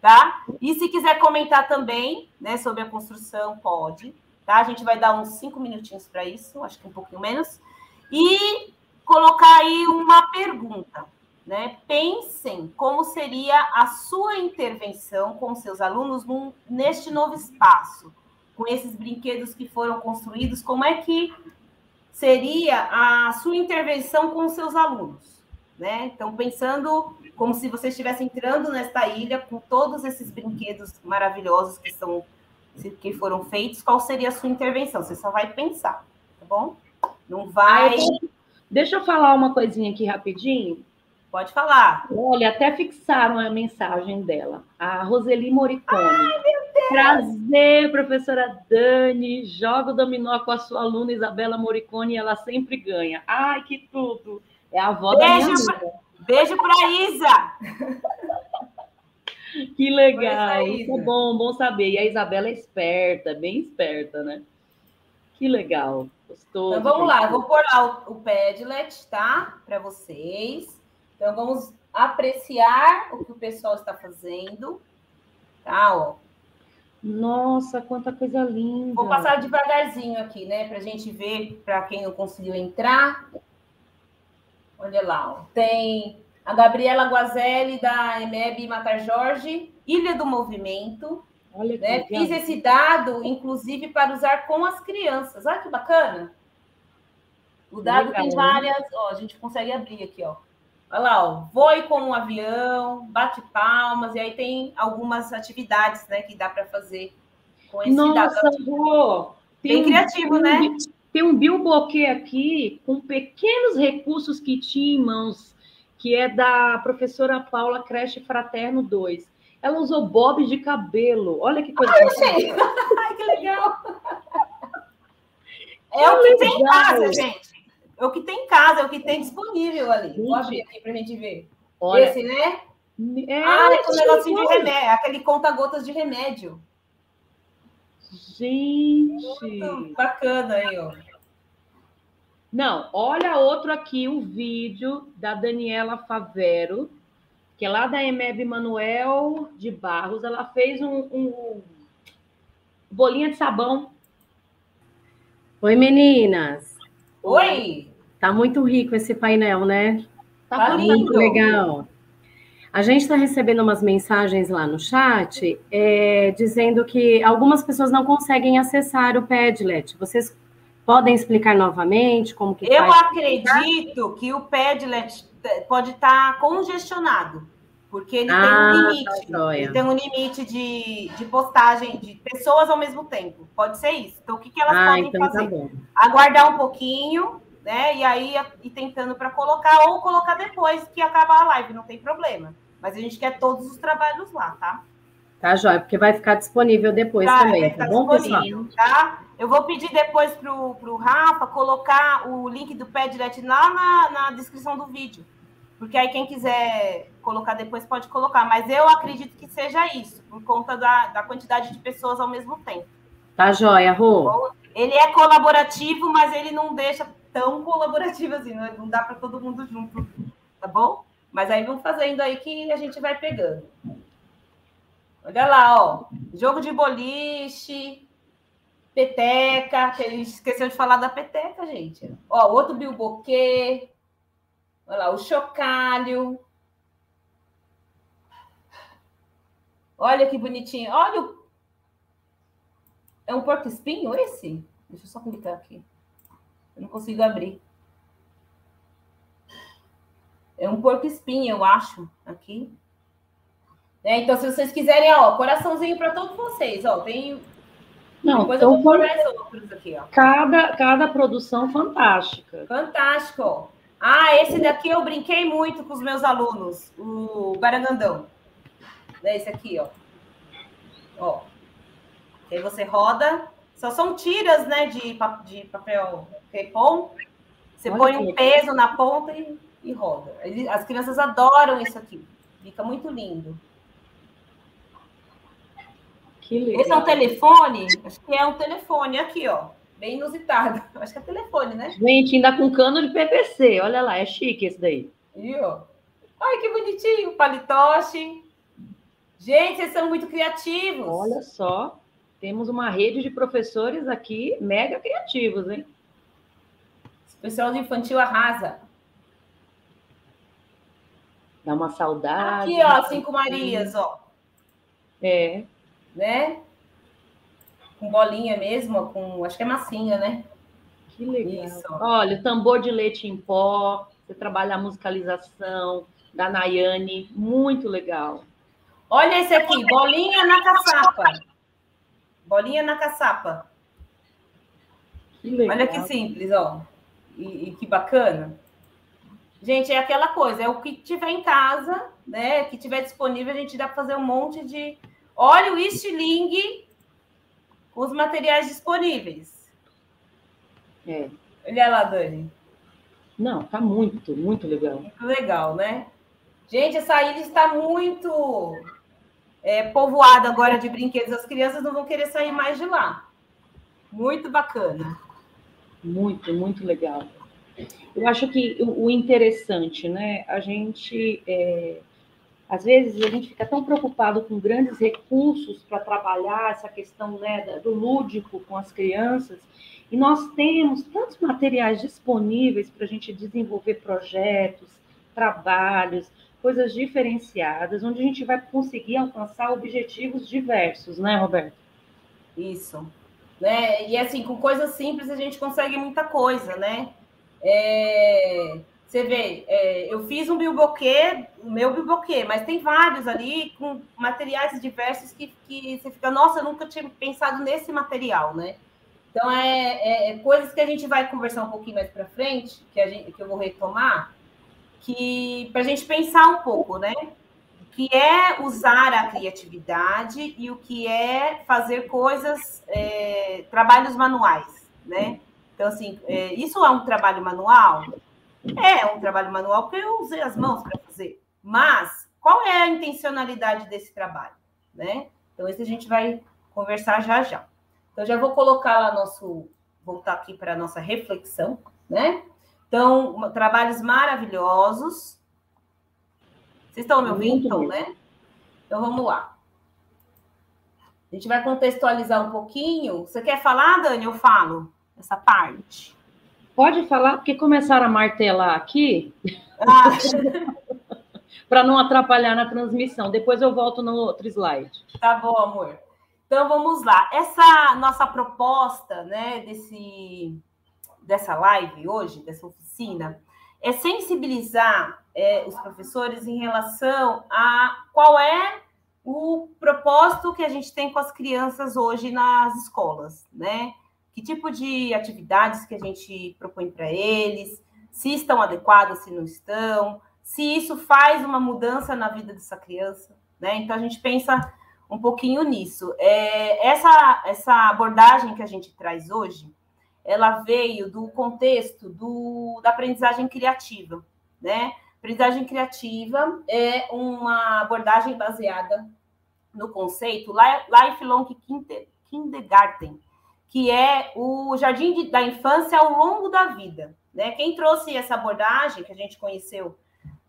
Tá? E se quiser comentar também, né, sobre a construção, pode. Tá? A gente vai dar uns cinco minutinhos para isso, acho que um pouquinho menos. E colocar aí uma pergunta né? Pensem como seria a sua intervenção com seus alunos num, neste novo espaço, com esses brinquedos que foram construídos, como é que seria a sua intervenção com seus alunos, né? Então, pensando como se você estivesse entrando nesta ilha com todos esses brinquedos maravilhosos que são que foram feitos, qual seria a sua intervenção? Você só vai pensar, tá bom? Não vai. Deixa eu falar uma coisinha aqui rapidinho. Pode falar. Olha, até fixaram a mensagem dela. A Roseli Moricone. Ai, meu Prazer, professora Dani. Joga o dominó com a sua aluna Isabela Moricone e ela sempre ganha. Ai, que tudo. É a avó beijo da minha pra, Beijo para Isa. Que legal. Isso é bom, bom saber. E a Isabela é esperta, bem esperta, né? Que legal. Gostoso. Então vamos lá, eu vou pôr lá o, o Padlet, tá? Para vocês. Então vamos apreciar o que o pessoal está fazendo. Tá, ó. Nossa, quanta coisa linda. Vou passar devagarzinho aqui, né, para a gente ver, para quem não conseguiu entrar. Olha lá, ó. tem a Gabriela Guazelli, da EMEB Matar Jorge, Ilha do Movimento. Olha né? Fiz esse dado, inclusive, para usar com as crianças. Olha que bacana. O dado legal, tem várias. Ó, a gente consegue abrir aqui, ó. Olha lá, ó, voe como um avião, bate palmas, e aí tem algumas atividades né, que dá para fazer com esse Nossa, dado. Vô, Bem um, criativo, né? Tem um bilboquê aqui com pequenos recursos que tinha em mãos, que é da professora Paula Creche Fraterno 2. Ela usou bobs de cabelo. Olha que coisa. Ai, Ai que legal! É o que tem em casa, gente. É o que tem em casa, é o que tem disponível ali. Gente, Vou abrir aqui para a gente ver. Olha, Esse, né? É, ah, é um negocinho de remédio, aquele conta-gotas de remédio. Gente! Muito bacana aí, ó. Não, olha outro aqui, o vídeo da Daniela Favero, que é lá da EMEB Manuel de Barros. Ela fez um, um bolinha de sabão. Oi, meninas. Oi! Tá muito rico esse painel, né? Tá, tá muito legal. A gente está recebendo umas mensagens lá no chat é, dizendo que algumas pessoas não conseguem acessar o Padlet. Vocês podem explicar novamente como que Eu faz? acredito que o Padlet pode estar tá congestionado, porque ele ah, tem um ah, tá limite. Tá ele tem um limite de, de postagem de pessoas ao mesmo tempo. Pode ser isso. Então, o que, que elas ah, podem então tá fazer? Tá Aguardar um pouquinho, né? E aí ir tentando para colocar, ou colocar depois que acabar a live, não tem problema. Mas a gente quer todos os trabalhos lá, tá? Tá, Jóia, porque vai ficar disponível depois tá, também, tá bom, pessoal? Tá? Eu vou pedir depois para o Rafa colocar o link do Padlet lá na, na descrição do vídeo. Porque aí quem quiser colocar depois pode colocar. Mas eu acredito que seja isso, por conta da, da quantidade de pessoas ao mesmo tempo. Tá, Jóia, Rô. Ele é colaborativo, mas ele não deixa tão colaborativo assim, não dá para todo mundo junto, tá bom? Mas aí vamos fazendo aí que a gente vai pegando. Olha lá, ó. Jogo de boliche, peteca. Que a gente esqueceu de falar da peteca, gente. Ó, outro bilboquê. Olha lá, o chocalho. Olha que bonitinho. Olha o... É um porco espinho esse? Deixa eu só clicar aqui. Eu não consigo abrir. É um porco espinho, eu acho, aqui. Né? Então, se vocês quiserem, ó, coraçãozinho para todos vocês, ó, tem. Não, Depois eu vou mais outros aqui, ó. Cada, cada produção fantástica. Fantástico. Ah, esse daqui eu brinquei muito com os meus alunos, o Barangandão. É esse aqui, ó. Ó. Aí você roda. Só são tiras, né, de, de papel crepom. Você Olha põe um peso na ponta e, e roda. As crianças adoram isso aqui. Fica muito lindo. Esse é um telefone? Acho que é um telefone aqui, ó. Bem inusitado. Acho que é telefone, né? Gente, ainda com cano de PVC. Olha lá, é chique esse daí. Viu? Ai, que bonitinho. Palitoche. Gente, vocês são muito criativos. Olha só. Temos uma rede de professores aqui mega criativos, hein? Pessoal do infantil arrasa. Dá uma saudade. Aqui, ó, Cinco Marias, ó. É né? Com bolinha mesmo, com acho que é massinha, né? Que legal. Isso. Olha, o tambor de leite em pó, você trabalha a musicalização da Nayane, muito legal. Olha esse aqui, bolinha na caçapa. Bolinha na caçapa. Que legal. Olha que simples, ó. E, e, que bacana. Gente, é aquela coisa, é o que tiver em casa, né? Que tiver disponível, a gente dá para fazer um monte de Olha o estilingue com os materiais disponíveis. É. Olha lá, Dani. Não, tá muito, muito legal. Muito legal, né? Gente, essa ilha está muito é, povoada agora de brinquedos. As crianças não vão querer sair mais de lá. Muito bacana. Muito, muito legal. Eu acho que o interessante, né? A gente, é, às vezes, a gente fica tão preocupado com grandes recursos para trabalhar essa questão né, do lúdico com as crianças, e nós temos tantos materiais disponíveis para a gente desenvolver projetos, trabalhos, coisas diferenciadas, onde a gente vai conseguir alcançar objetivos diversos, né, Roberto? Isso. Né? E assim, com coisas simples a gente consegue muita coisa, né? É, você vê, é, eu fiz um bilboquê, o meu bilboquê, mas tem vários ali com materiais diversos que, que você fica, nossa, eu nunca tinha pensado nesse material, né? Então, é, é, é coisas que a gente vai conversar um pouquinho mais para frente, que, a gente, que eu vou retomar, que para a gente pensar um pouco, né? Que é usar a criatividade e o que é fazer coisas, é, trabalhos manuais, né? Então, assim, é, isso é um trabalho manual? É um trabalho manual porque eu usei as mãos para fazer. Mas qual é a intencionalidade desse trabalho? Né? Então, esse a gente vai conversar já já. Então, já vou colocar lá nosso. Voltar aqui para a nossa reflexão, né? Então, trabalhos maravilhosos. Vocês estão me ouvindo, então, né? Então, vamos lá. A gente vai contextualizar um pouquinho. Você quer falar, Dani? Eu falo essa parte. Pode falar, porque começaram a martelar aqui. Ah. para não atrapalhar na transmissão. Depois eu volto no outro slide. Tá bom, amor. Então vamos lá. Essa nossa proposta, né, desse dessa live hoje, dessa oficina, é sensibilizar é, os professores em relação a qual é o propósito que a gente tem com as crianças hoje nas escolas, né? que tipo de atividades que a gente propõe para eles, se estão adequadas, se não estão, se isso faz uma mudança na vida dessa criança, né? Então a gente pensa um pouquinho nisso. É, essa, essa abordagem que a gente traz hoje, ela veio do contexto do, da aprendizagem criativa, né? Aprendizagem criativa é uma abordagem baseada no conceito Lifelong Kindergarten, que é o jardim de, da infância ao longo da vida. Né? Quem trouxe essa abordagem, que a gente conheceu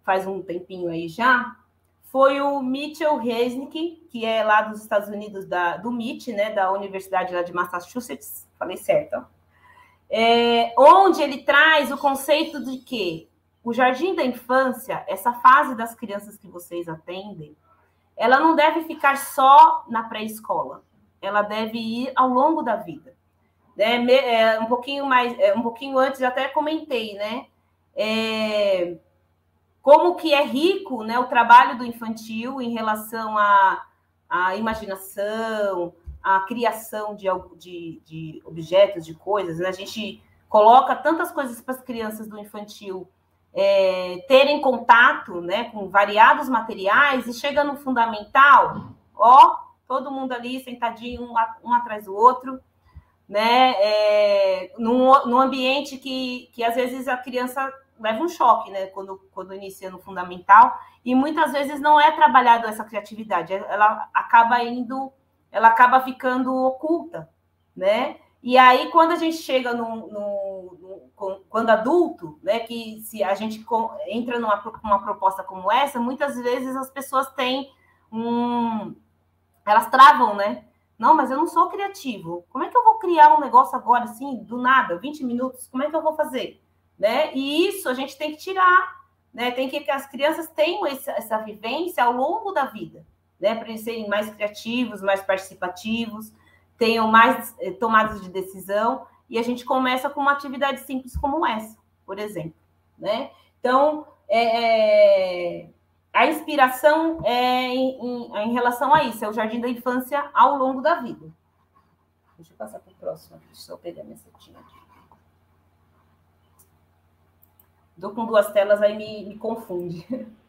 faz um tempinho aí já, foi o Mitchell Resnick, que é lá dos Estados Unidos, da, do MIT, né, da Universidade lá de Massachusetts, falei certo, é, onde ele traz o conceito de que o jardim da infância, essa fase das crianças que vocês atendem, ela não deve ficar só na pré-escola ela deve ir ao longo da vida. Né? É, um pouquinho mais, é, um pouquinho antes, até comentei, né? É, como que é rico né, o trabalho do infantil em relação à imaginação, à criação de, de, de objetos, de coisas. Né? A gente coloca tantas coisas para as crianças do infantil é, terem contato né, com variados materiais e chega no fundamental, ó, todo mundo ali sentadinho, um, um atrás do outro, né? É, num, num ambiente que, que às vezes a criança leva um choque, né? Quando, quando inicia no fundamental, e muitas vezes não é trabalhado essa criatividade, ela acaba indo, ela acaba ficando oculta, né? E aí, quando a gente chega no, no, no, quando adulto, né, que se a gente entra numa uma proposta como essa, muitas vezes as pessoas têm um, elas travam, né? Não, mas eu não sou criativo. Como é que eu vou criar um negócio agora, assim, do nada, 20 minutos? Como é que eu vou fazer? Né? E isso a gente tem que tirar, né? Tem que as crianças tenham essa, essa vivência ao longo da vida, né? Para eles serem mais criativos, mais participativos, tenham mais eh, tomadas de decisão. E a gente começa com uma atividade simples como essa, por exemplo, né? Então, é, é a inspiração é em, em, em, relação a isso, é o jardim da infância ao longo da vida. Deixa eu passar para o próximo deixa eu pegar minha setinha aqui. Dou com duas telas, aí me, me confunde.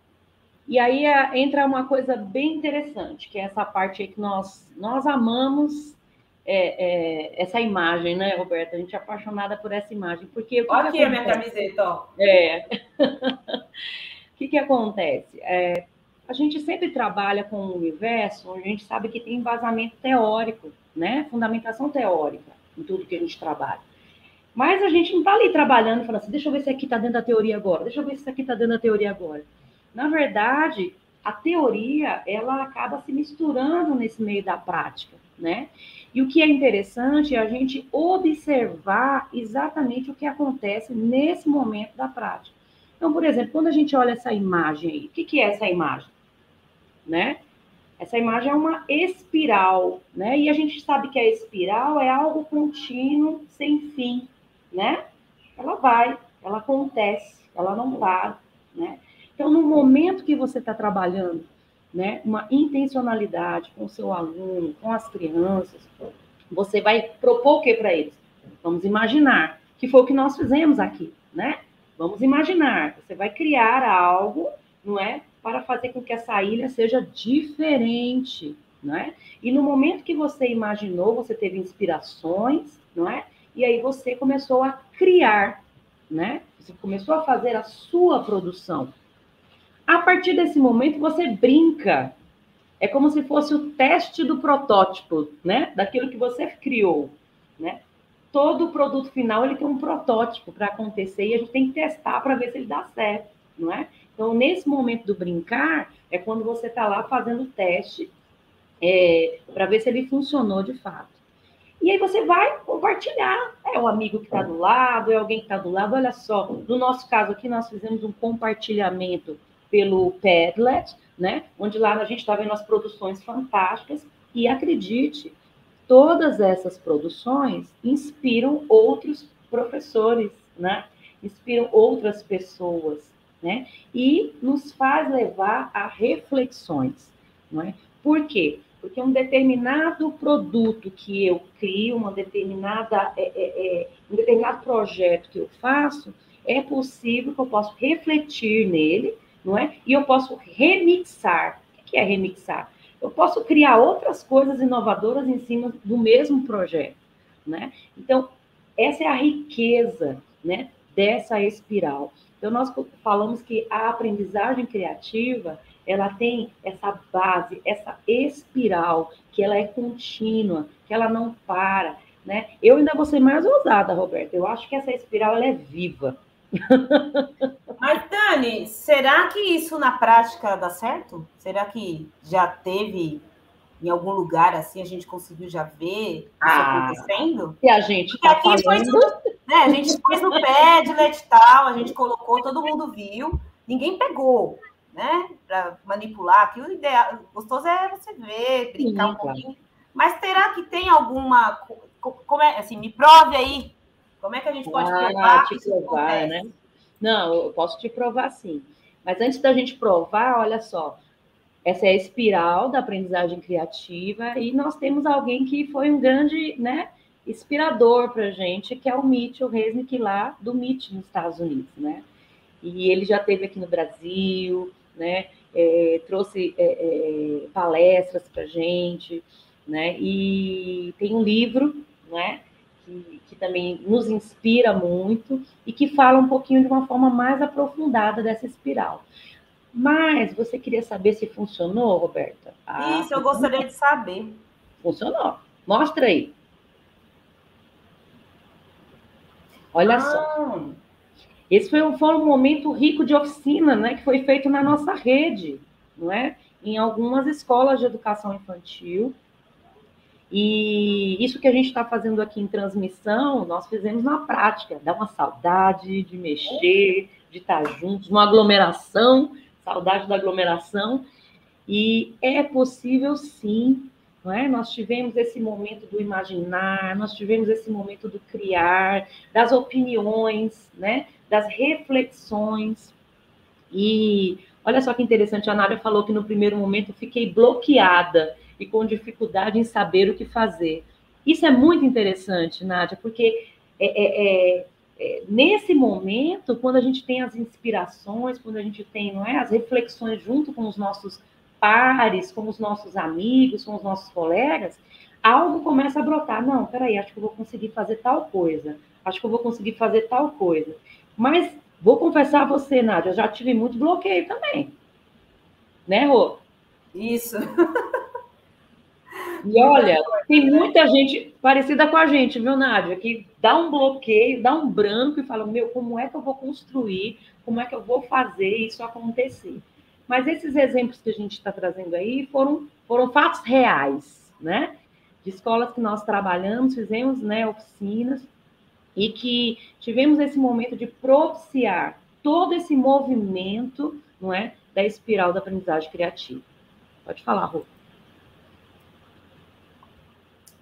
E aí é, entra uma coisa bem interessante, que é essa parte aí que nós, nós amamos é, é, essa imagem, né, Roberta? A gente é apaixonada por essa imagem. Porque, Olha aqui a minha camiseta, ó. É. o que, que acontece? É, a gente sempre trabalha com um universo onde a gente sabe que tem embasamento teórico, né? Fundamentação teórica em tudo que a gente trabalha. Mas a gente não está ali trabalhando e falando assim, deixa eu ver se aqui está dentro da teoria agora, deixa eu ver se isso aqui está dentro da teoria agora. Na verdade, a teoria, ela acaba se misturando nesse meio da prática, né? E o que é interessante é a gente observar exatamente o que acontece nesse momento da prática. Então, por exemplo, quando a gente olha essa imagem aí, o que, que é essa imagem? Né? Essa imagem é uma espiral, né? E a gente sabe que a espiral é algo contínuo, sem fim, né? Ela vai, ela acontece, ela não para, né? Então, no momento que você está trabalhando né, uma intencionalidade com o seu aluno, com as crianças, você vai propor o que para eles? Vamos imaginar, que foi o que nós fizemos aqui, né? Vamos imaginar, você vai criar algo, não é? Para fazer com que essa ilha seja diferente, não é? E no momento que você imaginou, você teve inspirações, não é? E aí você começou a criar, né? Você começou a fazer a sua produção. A partir desse momento, você brinca. É como se fosse o teste do protótipo, né? Daquilo que você criou, né? Todo produto final ele tem um protótipo para acontecer e a gente tem que testar para ver se ele dá certo, não é? Então, nesse momento do brincar, é quando você está lá fazendo o teste é, para ver se ele funcionou de fato. E aí você vai compartilhar. É o amigo que está do lado, é alguém que está do lado. Olha só, no nosso caso aqui, nós fizemos um compartilhamento pelo Padlet, né? Onde lá a gente está vendo as produções fantásticas e acredite, todas essas produções inspiram outros professores, né? Inspiram outras pessoas, né? E nos faz levar a reflexões, não é? Por quê? Porque um determinado produto que eu crio, uma determinada, é, é, é, um determinado projeto que eu faço, é possível que eu possa refletir nele, não é? E eu posso remixar. O que é remixar? Eu posso criar outras coisas inovadoras em cima do mesmo projeto, né? Então, essa é a riqueza, né, dessa espiral. Então, nós falamos que a aprendizagem criativa, ela tem essa base, essa espiral, que ela é contínua, que ela não para, né? Eu ainda vou ser mais ousada, Roberta. Eu acho que essa espiral, ela é viva, mas, Dani, será que isso na prática dá certo? Será que já teve em algum lugar assim, a gente conseguiu já ver isso ah, acontecendo? E a gente Porque tá aqui falando... foi né, a gente fez no Padlet e tal, a gente colocou, todo mundo viu, ninguém pegou, né? Para manipular, que o ideal, gostoso é você ver, brincar Sim, um pouquinho. Mas será que tem alguma. Como é, assim, me prove aí como é que a gente pode ah, provar? Te provar, né? Não, eu posso te provar sim. Mas antes da gente provar, olha só, essa é a espiral da aprendizagem criativa e nós temos alguém que foi um grande, né, inspirador para a gente, que é o Mitchell Resnick lá do MIT nos Estados Unidos, né? E ele já esteve aqui no Brasil, né? É, trouxe é, é, palestras para gente, né? E tem um livro, né? Que, que também nos inspira muito e que fala um pouquinho de uma forma mais aprofundada dessa espiral. Mas você queria saber se funcionou, Roberta? Ah, Isso, eu gostaria de saber. Funcionou. Mostra aí. Olha ah. só. Esse foi um, foi um momento rico de oficina, né, que foi feito na nossa rede, não é? Em algumas escolas de educação infantil, e isso que a gente está fazendo aqui em transmissão, nós fizemos na prática. Dá uma saudade de mexer, de estar tá juntos, uma aglomeração, saudade da aglomeração. E é possível sim, não é? Nós tivemos esse momento do imaginar, nós tivemos esse momento do criar, das opiniões, né? Das reflexões. E olha só que interessante, a Nádia falou que no primeiro momento eu fiquei bloqueada e com dificuldade em saber o que fazer. Isso é muito interessante, Nádia, porque é, é, é, é, nesse momento, quando a gente tem as inspirações, quando a gente tem não é, as reflexões junto com os nossos pares, com os nossos amigos, com os nossos colegas, algo começa a brotar. Não, peraí, acho que eu vou conseguir fazer tal coisa, acho que eu vou conseguir fazer tal coisa. Mas vou confessar a você, Nádia, eu já tive muito bloqueio também. Né, Rô? Isso. E olha, tem muita gente parecida com a gente, viu, Nádia? Que dá um bloqueio, dá um branco e fala: Meu, como é que eu vou construir? Como é que eu vou fazer isso acontecer? Mas esses exemplos que a gente está trazendo aí foram, foram fatos reais, né? De escolas que nós trabalhamos, fizemos né, oficinas e que tivemos esse momento de propiciar todo esse movimento, não é, da espiral da aprendizagem criativa. Pode falar, Rô.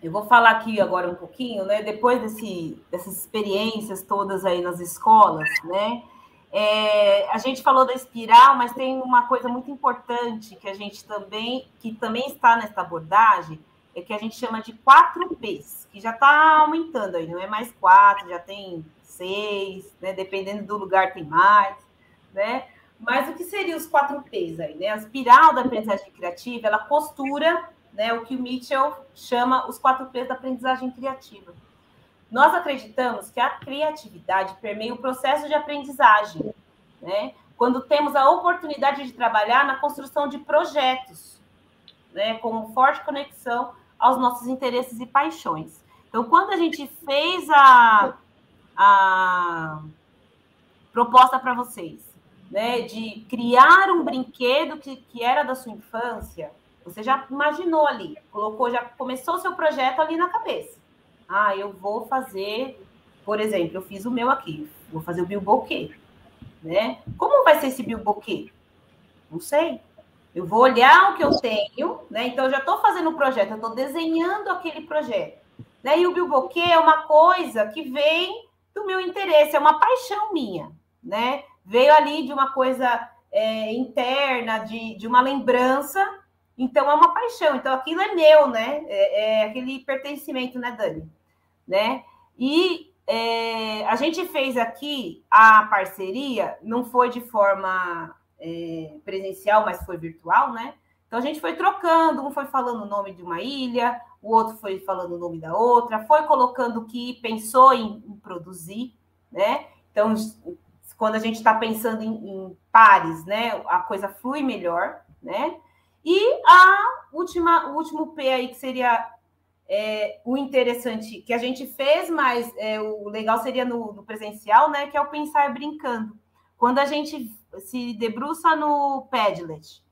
Eu vou falar aqui agora um pouquinho, né? Depois desse, dessas experiências todas aí nas escolas, né? É, a gente falou da espiral, mas tem uma coisa muito importante que a gente também, que também está nessa abordagem, é que a gente chama de 4 P's, que já está aumentando aí, não é mais quatro, já tem seis, né? Dependendo do lugar tem mais, né? Mas o que seriam os 4 P's aí, né? A espiral da aprendizagem criativa, ela postura né, o que o Mitchell chama os quatro P's da aprendizagem criativa. Nós acreditamos que a criatividade permeia o processo de aprendizagem, né? quando temos a oportunidade de trabalhar na construção de projetos, né? com forte conexão aos nossos interesses e paixões. Então, quando a gente fez a, a proposta para vocês, né, de criar um brinquedo que, que era da sua infância, você já imaginou ali, colocou, já começou o seu projeto ali na cabeça. Ah, eu vou fazer, por exemplo, eu fiz o meu aqui, vou fazer o bilboquê, né? Como vai ser esse bilboquê? Não sei. Eu vou olhar o que eu tenho, né? Então, eu já estou fazendo o projeto, eu estou desenhando aquele projeto. Né? E o bilboquê é uma coisa que vem do meu interesse, é uma paixão minha, né? Veio ali de uma coisa é, interna, de, de uma lembrança então é uma paixão, então aquilo é meu, né? É, é aquele pertencimento, né, Dani? Né? E é, a gente fez aqui a parceria, não foi de forma é, presencial, mas foi virtual, né? Então a gente foi trocando, um foi falando o nome de uma ilha, o outro foi falando o nome da outra, foi colocando o que pensou em, em produzir, né? Então, quando a gente está pensando em, em pares, né, a coisa flui melhor, né? E a última, o último P aí, que seria é, o interessante, que a gente fez, mas é, o legal seria no, no, presencial, né? Que é o pensar brincando. Quando a gente se debruça no Padlet,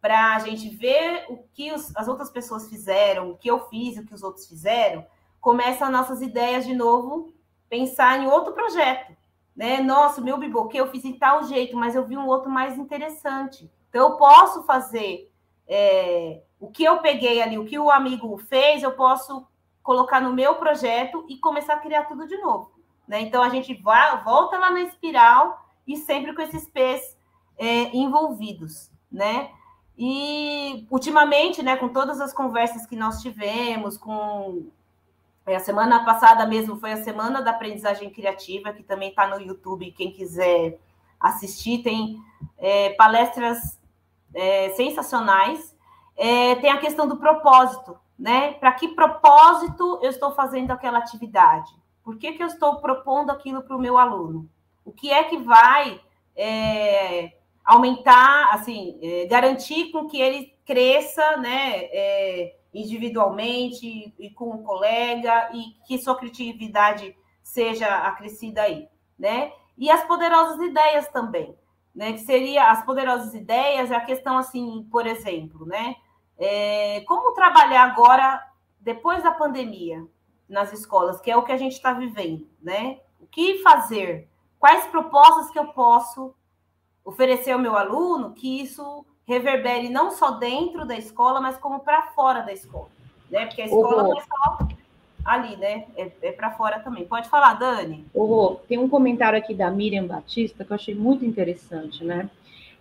para a gente ver o que os, as outras pessoas fizeram, o que eu fiz, o que os outros fizeram, começam nossas ideias de novo, pensar em outro projeto. Né? Nossa, meu biboquê eu fiz em tal jeito, mas eu vi um outro mais interessante. Então, eu posso fazer é, o que eu peguei ali, o que o amigo fez, eu posso colocar no meu projeto e começar a criar tudo de novo. Né? Então a gente volta lá na espiral e sempre com esses P's é, envolvidos, né? E ultimamente, né, com todas as conversas que nós tivemos, com é, a semana passada mesmo foi a semana da aprendizagem criativa, que também está no YouTube, quem quiser assistir, tem é, palestras é, sensacionais. É, tem a questão do propósito, né? Para que propósito eu estou fazendo aquela atividade? Por que, que eu estou propondo aquilo para o meu aluno? O que é que vai é, aumentar, assim, é, garantir com que ele cresça, né? É, individualmente e com o colega e que sua criatividade seja acrescida aí, né? E as poderosas ideias também, né, que seria as poderosas ideias, é a questão assim, por exemplo, né, é, como trabalhar agora depois da pandemia nas escolas, que é o que a gente está vivendo, né? O que fazer? Quais propostas que eu posso oferecer ao meu aluno que isso reverbere não só dentro da escola, mas como para fora da escola, né? Porque a escola uhum. não é só ali, né? É, é para fora também. Pode falar, Dani. Oh, tem um comentário aqui da Miriam Batista que eu achei muito interessante, né?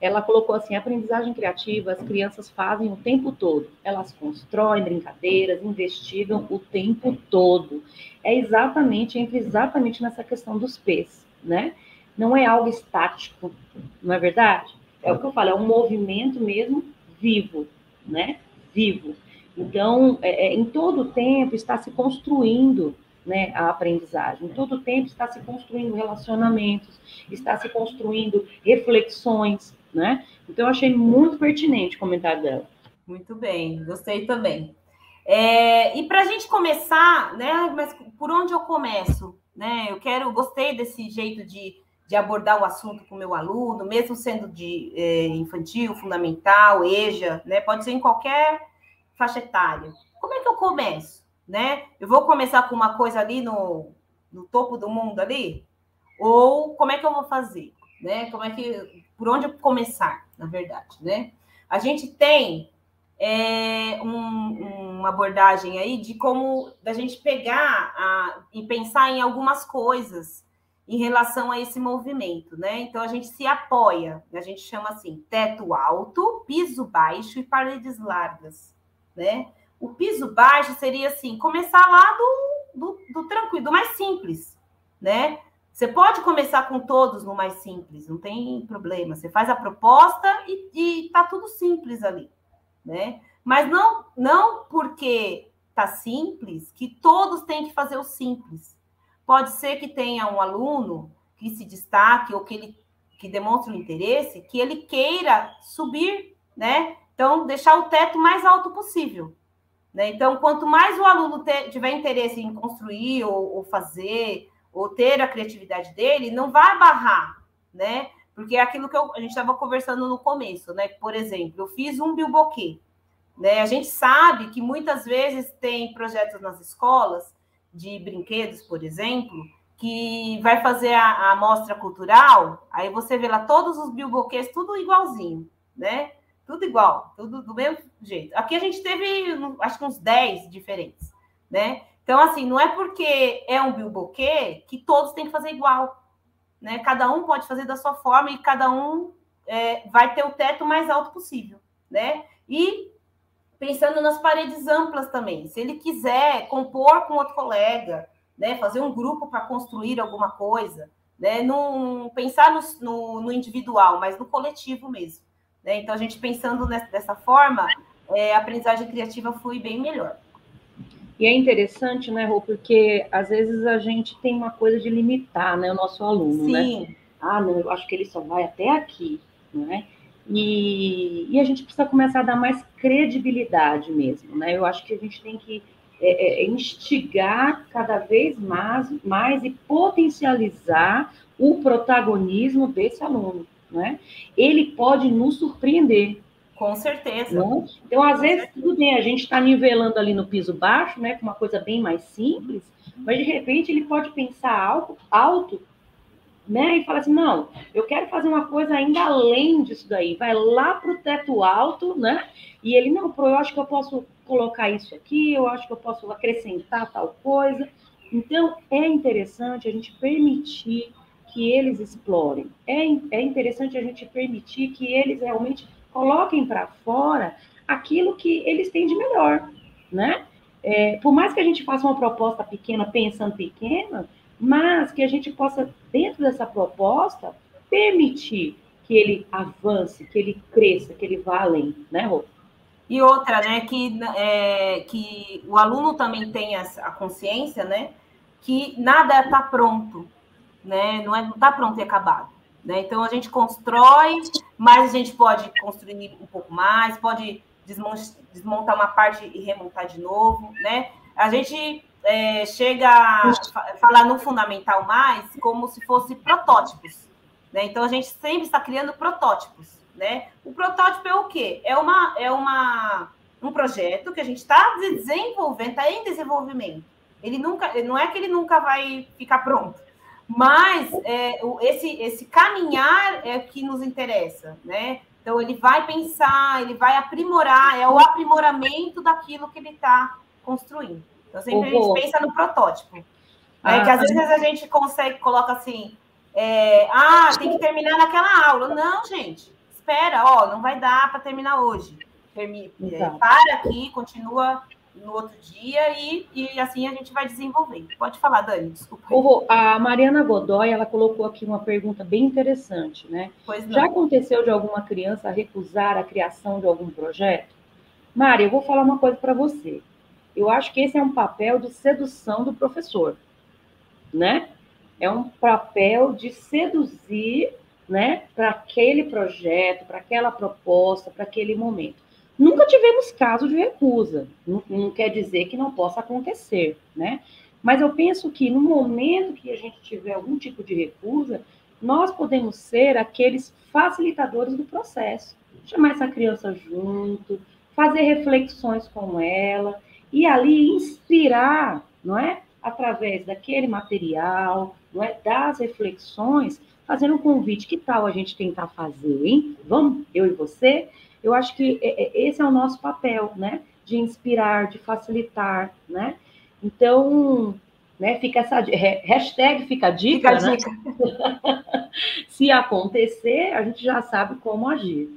ela colocou assim: aprendizagem criativa, as crianças fazem o tempo todo. Elas constroem brincadeiras, investigam o tempo todo. É exatamente, entra exatamente nessa questão dos P's, né? Não é algo estático, não é verdade? É o que eu falo, é um movimento mesmo vivo, né? Vivo. Então, é, é, em todo tempo está se construindo né, a aprendizagem. Em todo tempo está se construindo relacionamentos, está se construindo reflexões, né? Então, eu achei muito pertinente o comentário dela. Muito bem, gostei também. É, e para a gente começar, né? Mas por onde eu começo? Né? Eu quero, gostei desse jeito de, de abordar o assunto com o meu aluno, mesmo sendo de é, infantil, fundamental, EJA, né? Pode ser em qualquer faixa etária. Como é que eu começo? Né? Eu vou começar com uma coisa ali no, no topo do mundo ali? Ou como é que eu vou fazer? Né? Como é que por onde começar, na verdade, né? A gente tem é, um, uma abordagem aí de como da gente pegar a, e pensar em algumas coisas em relação a esse movimento, né? Então a gente se apoia, a gente chama assim teto alto, piso baixo e paredes largas, né? O piso baixo seria assim, começar lá do, do, do tranquilo, do mais simples, né? Você pode começar com todos no mais simples, não tem problema. Você faz a proposta e, e tá tudo simples ali, né? Mas não, não porque tá simples que todos têm que fazer o simples. Pode ser que tenha um aluno que se destaque ou que ele que demonstre um interesse, que ele queira subir, né? Então, deixar o teto mais alto possível. Né? Então, quanto mais o aluno ter, tiver interesse em construir ou, ou fazer ou ter a criatividade dele, não vai barrar, né? Porque é aquilo que eu, a gente estava conversando no começo, né? Por exemplo, eu fiz um bilboquê, né? A gente sabe que muitas vezes tem projetos nas escolas de brinquedos, por exemplo, que vai fazer a, a amostra cultural, aí você vê lá todos os bilboquês, tudo igualzinho, né? Tudo igual, tudo do mesmo jeito. Aqui a gente teve, acho que uns 10 diferentes, né? Então, assim, não é porque é um bilboquê que todos têm que fazer igual. Né? Cada um pode fazer da sua forma e cada um é, vai ter o teto mais alto possível. Né? E pensando nas paredes amplas também. Se ele quiser compor com outro colega, né? fazer um grupo para construir alguma coisa, né? Não pensar no, no, no, individual, mas no coletivo mesmo. Né? Então, a gente pensando nessa, dessa forma, é, a aprendizagem criativa foi bem melhor. E é interessante, né, Rô, porque às vezes a gente tem uma coisa de limitar, né, o nosso aluno, né? Sim. né? Ah, não, eu acho que ele só vai até aqui, né? E, e a gente precisa começar a dar mais credibilidade mesmo, né? Eu acho que a gente tem que é, é, é instigar cada vez mais, mais e potencializar o protagonismo desse aluno, né? Ele pode nos surpreender, com certeza. Né? Então, às vezes, tudo bem, a gente está nivelando ali no piso baixo, né, com uma coisa bem mais simples, mas de repente ele pode pensar alto, alto né, e falar assim, não, eu quero fazer uma coisa ainda além disso daí, vai lá para o teto alto, né, e ele, não, pro, eu acho que eu posso colocar isso aqui, eu acho que eu posso acrescentar tal coisa. Então, é interessante a gente permitir que eles explorem, é, é interessante a gente permitir que eles realmente coloquem para fora aquilo que eles têm de melhor, né? É, por mais que a gente faça uma proposta pequena, pensando pequena, mas que a gente possa, dentro dessa proposta, permitir que ele avance, que ele cresça, que ele vá além, né, Rô? E outra, né, que, é, que o aluno também tenha a consciência, né, que nada está pronto, né, não está é, tá pronto e acabado. Né? Então a gente constrói, mas a gente pode construir um pouco mais, pode desmontar uma parte e remontar de novo. Né? A gente é, chega a falar no fundamental mais como se fosse protótipos. Né? Então a gente sempre está criando protótipos. Né? O protótipo é o quê? É, uma, é uma, um projeto que a gente está desenvolvendo, está em desenvolvimento. Ele nunca, não é que ele nunca vai ficar pronto, mas é, esse, esse caminhar é o que nos interessa, né? Então ele vai pensar, ele vai aprimorar, é o aprimoramento daquilo que ele está construindo. Então sempre a gente pensa no protótipo. Né? Ah, que às vezes a gente consegue, coloca assim, é, ah, tem que terminar naquela aula. Não, gente, espera, ó, não vai dar para terminar hoje. Termina, é, para aqui, continua no outro dia e, e assim a gente vai desenvolvendo. Pode falar, Dani, desculpa. a Mariana Godoy, ela colocou aqui uma pergunta bem interessante, né? Já aconteceu de alguma criança recusar a criação de algum projeto? Mari, eu vou falar uma coisa para você. Eu acho que esse é um papel de sedução do professor, né? É um papel de seduzir, né, para aquele projeto, para aquela proposta, para aquele momento. Nunca tivemos caso de recusa, não, não, quer dizer que não possa acontecer, né? Mas eu penso que no momento que a gente tiver algum tipo de recusa, nós podemos ser aqueles facilitadores do processo. Chamar essa criança junto, fazer reflexões com ela e ali inspirar, não é? Através daquele material, não é? Das reflexões, fazendo um convite. Que tal a gente tentar fazer, hein? Vamos, eu e você? Eu acho que é, é, esse é o nosso papel, né? De inspirar, de facilitar, né? Então, né, fica essa hashtag fica a dica, fica a né? dica. Se acontecer, a gente já sabe como agir.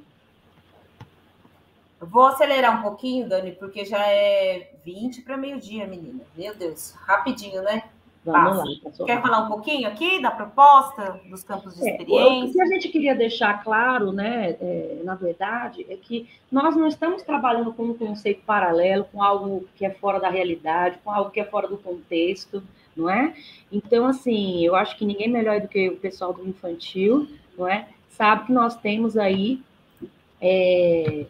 vou acelerar um pouquinho, Dani, porque já é 20 para meio-dia, menina. Meu Deus, rapidinho, né? Vamos lá. Quer falar um pouquinho aqui da proposta, dos campos de é, experiência? O que a gente queria deixar claro, né, é, na verdade, é que nós não estamos trabalhando com um conceito paralelo, com algo que é fora da realidade, com algo que é fora do contexto, não é? Então, assim, eu acho que ninguém melhor do que o pessoal do infantil, não é? Sabe que nós temos aí é,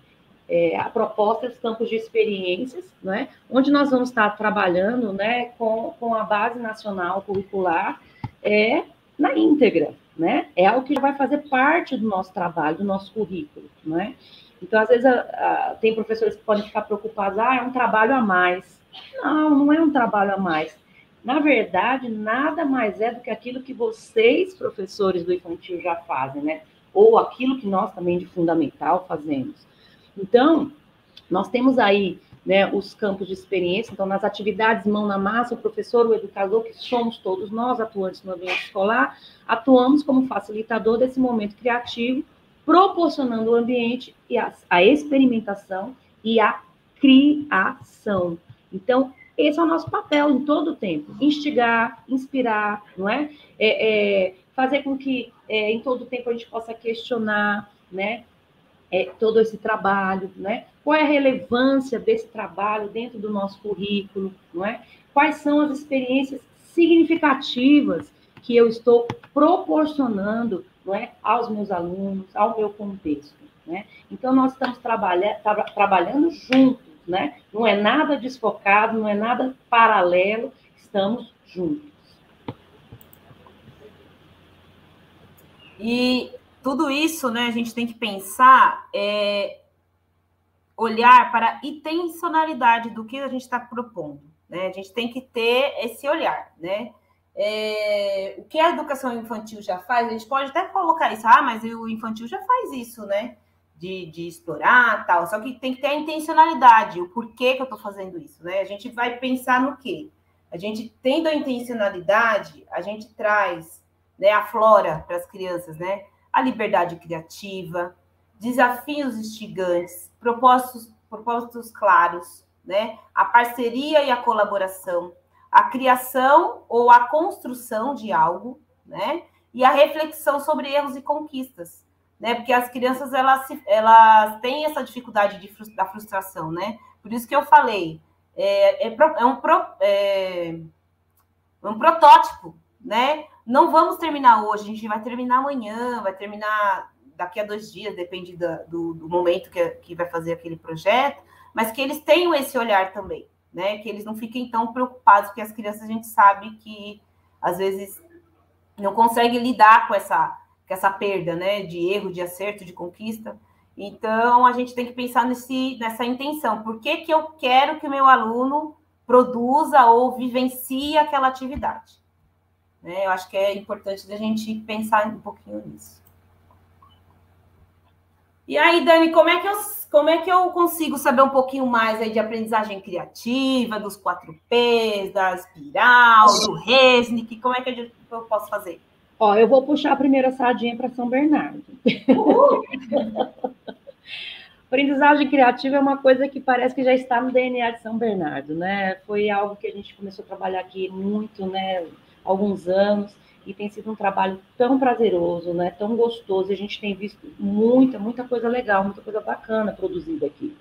é, a proposta dos campos de experiências, né, onde nós vamos estar trabalhando né, com, com a base nacional curricular é, na íntegra, né? É algo que vai fazer parte do nosso trabalho, do nosso currículo, né? Então, às vezes, a, a, tem professores que podem ficar preocupados, ah, é um trabalho a mais. Não, não é um trabalho a mais. Na verdade, nada mais é do que aquilo que vocês, professores do infantil, já fazem, né? Ou aquilo que nós também de fundamental fazemos. Então, nós temos aí né, os campos de experiência, então, nas atividades mão na massa, o professor, o educador, que somos todos nós, atuantes no ambiente escolar, atuamos como facilitador desse momento criativo, proporcionando o ambiente e a, a experimentação e a criação. Então, esse é o nosso papel em todo o tempo: instigar, inspirar, não é? é, é fazer com que é, em todo o tempo a gente possa questionar, né? É, todo esse trabalho, né? Qual é a relevância desse trabalho dentro do nosso currículo, não é? Quais são as experiências significativas que eu estou proporcionando, não é, aos meus alunos, ao meu contexto, né? Então nós estamos trabalha, tra trabalhando juntos, né? Não é nada desfocado, não é nada paralelo, estamos juntos. E tudo isso, né, a gente tem que pensar, é, olhar para a intencionalidade do que a gente está propondo. Né? A gente tem que ter esse olhar, né? É, o que a educação infantil já faz, a gente pode até colocar isso, ah, mas o infantil já faz isso, né? De, de explorar tal, só que tem que ter a intencionalidade, o porquê que eu estou fazendo isso, né? A gente vai pensar no quê? A gente tendo a intencionalidade, a gente traz né, a flora para as crianças, né? A liberdade criativa, desafios instigantes, propósitos, propósitos claros, né? a parceria e a colaboração, a criação ou a construção de algo, né? e a reflexão sobre erros e conquistas, né? Porque as crianças elas, elas têm essa dificuldade de, da frustração, né? Por isso que eu falei, é, é, é um, é, um protótipo, né? não vamos terminar hoje, a gente vai terminar amanhã, vai terminar daqui a dois dias, depende do, do, momento que, que vai fazer aquele projeto, mas que eles tenham esse olhar também, né? Que eles não fiquem tão preocupados, porque as crianças a gente sabe que às vezes não conseguem lidar com essa, com essa perda, né? De erro, de acerto, de conquista. Então a gente tem que pensar nesse, nessa intenção. Por que, que eu quero que o meu aluno produza ou vivencie aquela atividade? Né? Eu acho que é importante a gente pensar um pouquinho nisso. E aí, Dani, como é que eu, como é que eu consigo saber um pouquinho mais aí de aprendizagem criativa, dos 4Ps, da espiral, do Resnick? Como é que eu posso fazer? Ó, eu vou puxar a primeira sardinha para São Bernardo. Aprendizagem criativa é uma coisa que parece que já está no DNA de São Bernardo, né? Foi algo que a gente começou a trabalhar aqui muito, né? Alguns anos e tem sido um trabalho tão prazeroso, né? Tão gostoso. A gente tem visto muita, muita coisa legal, muita coisa bacana produzida aqui,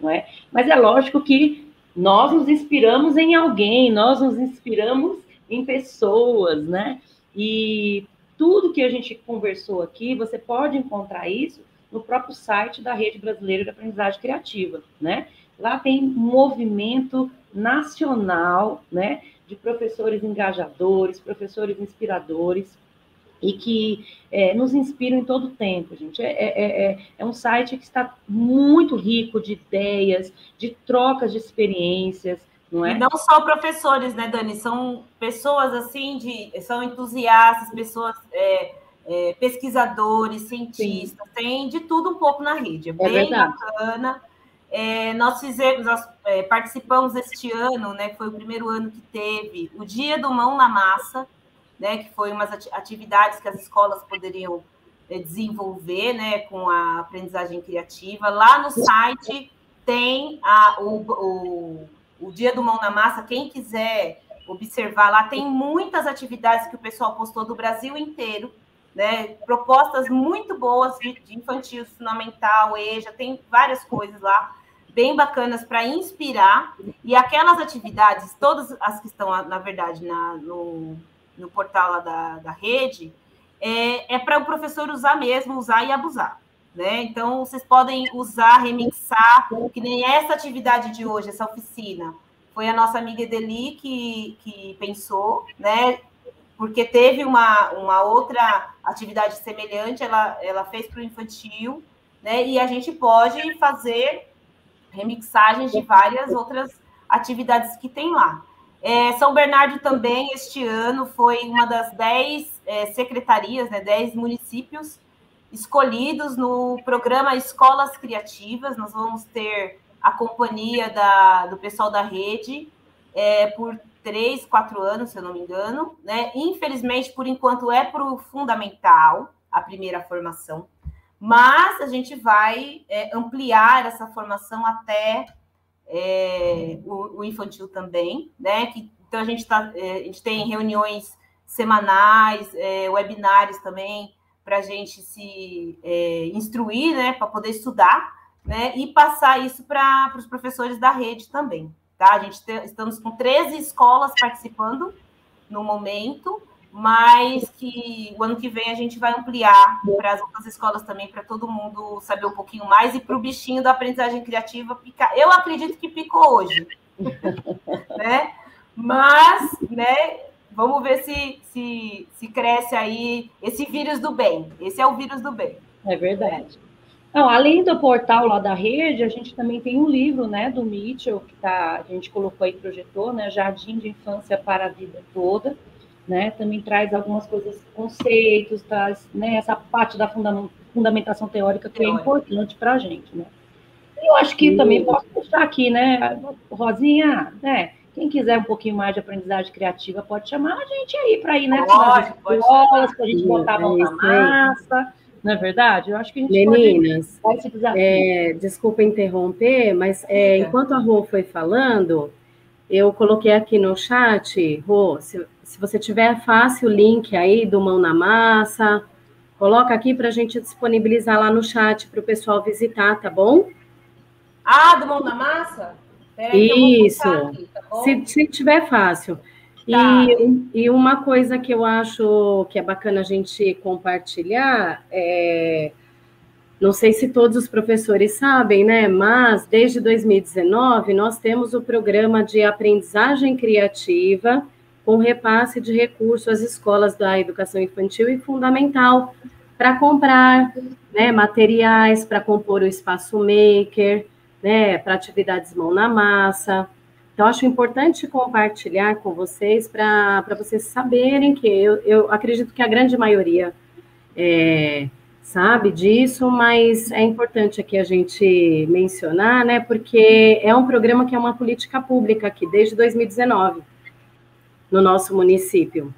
não é? Mas é lógico que nós nos inspiramos em alguém, nós nos inspiramos em pessoas, né? E tudo que a gente conversou aqui, você pode encontrar isso no próprio site da Rede Brasileira de Aprendizagem Criativa, né? Lá tem movimento nacional, né, de professores engajadores, professores inspiradores, e que é, nos inspiram em todo o tempo, gente. É, é, é, é, um site que está muito rico de ideias, de trocas de experiências, não é? E não só professores, né, Dani? São pessoas assim de. são entusiastas, pessoas. É, é, pesquisadores, cientistas, Sim. tem de tudo um pouco na rede. É, é bem verdade. bacana. É, nós fizemos, nós é, participamos este ano, né? Foi o primeiro ano que teve o Dia do Mão na Massa, né? Que foi umas atividades que as escolas poderiam é, desenvolver, né? Com a aprendizagem criativa. Lá no site tem a, o, o, o Dia do Mão na Massa. Quem quiser observar lá, tem muitas atividades que o pessoal postou do Brasil inteiro né? Propostas muito boas de, de infantil, fundamental, EJA, tem várias coisas lá bem bacanas para inspirar. E aquelas atividades, todas as que estão, na verdade, na, no, no portal da, da rede, é, é para o professor usar mesmo, usar e abusar. Né? Então, vocês podem usar, remixar, que nem essa atividade de hoje, essa oficina. Foi a nossa amiga Edeli que, que pensou, né? porque teve uma, uma outra atividade semelhante, ela, ela fez para o infantil, né? E a gente pode fazer remixagens de várias outras atividades que tem lá. É, São Bernardo também, este ano, foi uma das dez é, secretarias, né, dez municípios escolhidos no programa Escolas Criativas. Nós vamos ter a companhia da, do pessoal da rede é, por três, quatro anos, se eu não me engano, né? Infelizmente, por enquanto, é para o fundamental, a primeira formação, mas a gente vai é, ampliar essa formação até é, o, o, infantil também, né? Que, então a gente, tá, é, a gente tem reuniões semanais, é, webinários também, para a gente se é, instruir, né? Para poder estudar, né? E passar isso para os professores da rede também. Tá? A gente te, estamos com 13 escolas participando no momento, mas que o ano que vem a gente vai ampliar para as outras escolas também, para todo mundo saber um pouquinho mais e para o bichinho da aprendizagem criativa picar. Eu acredito que picou hoje, né? Mas, né? Vamos ver se, se, se cresce aí esse vírus do bem. Esse é o vírus do bem. É verdade. Não, além do portal lá da rede, a gente também tem um livro, né, do Mitchell, que tá, a gente colocou aí, projetou, né, Jardim de Infância para a Vida Toda, né, também traz algumas coisas, conceitos, traz, né, essa parte da fundamentação teórica que é importante para a gente, né. Eu acho que Sim. também posso deixar aqui, né, Rosinha, né, quem quiser um pouquinho mais de aprendizagem criativa pode chamar a gente aí para ir, né, para escolas, para a gente botar a mão na massa, não é verdade? Eu acho que a gente Meninas, pode é, desculpa interromper, mas é, enquanto a Rô foi falando, eu coloquei aqui no chat, Rô, se, se você tiver fácil o link aí do Mão na Massa, coloca aqui para a gente disponibilizar lá no chat para o pessoal visitar, tá bom? Ah, do Mão na Massa? Isso, aqui, tá se, se tiver fácil. Tá. E, e, uma coisa que eu acho que é bacana a gente compartilhar é. Não sei se todos os professores sabem, né? Mas desde 2019 nós temos o programa de aprendizagem criativa com repasse de recursos às escolas da educação infantil e fundamental para comprar né, materiais para compor o espaço maker, né, para atividades mão na massa. Então, acho importante compartilhar com vocês para vocês saberem que eu, eu acredito que a grande maioria é, sabe disso, mas é importante aqui a gente mencionar, né? Porque é um programa que é uma política pública aqui desde 2019 no nosso município.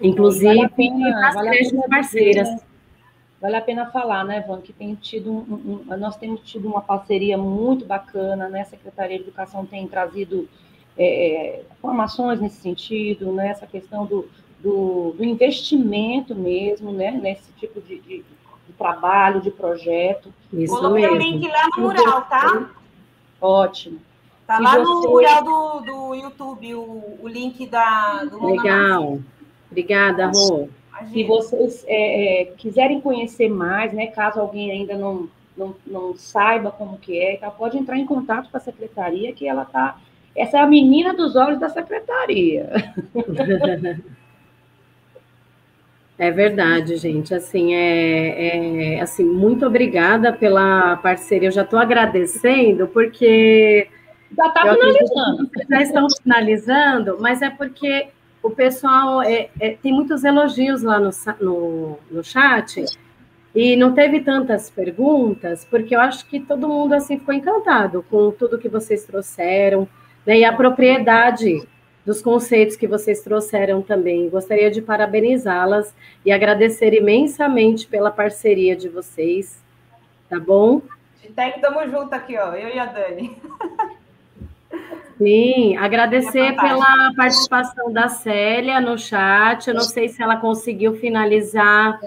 Inclusive, vale pena, vale a pena parceiras. Dizer, vale a pena falar, né, Van, que tem tido um, um, nós temos tido uma parceria muito bacana, né? A Secretaria de Educação tem trazido é, formações nesse sentido, né? Essa questão do, do, do investimento mesmo, né? Nesse tipo de, de trabalho, de projeto. Isso Coloquei o link lá no mural, tá? Ótimo. Tá lá no mural do, do YouTube, o, o link da, do Legal. Obrigada, Rô. Se vocês é, é, quiserem conhecer mais, né, caso alguém ainda não, não, não saiba como que é, tá, pode entrar em contato com a secretaria, que ela tá. Essa é a menina dos olhos da secretaria. É verdade, gente. Assim, é, é, assim, muito obrigada pela parceria. Eu já estou agradecendo, porque. Já está finalizando. Já estão finalizando, mas é porque o pessoal é, é, tem muitos elogios lá no, no, no chat e não teve tantas perguntas, porque eu acho que todo mundo assim ficou encantado com tudo que vocês trouxeram, né, e a propriedade dos conceitos que vocês trouxeram também. Gostaria de parabenizá-las e agradecer imensamente pela parceria de vocês, tá bom? Tec, estamos juntos aqui, ó, eu e a Dani. Sim, agradecer é pela participação da Célia no chat. Eu não sei se ela conseguiu finalizar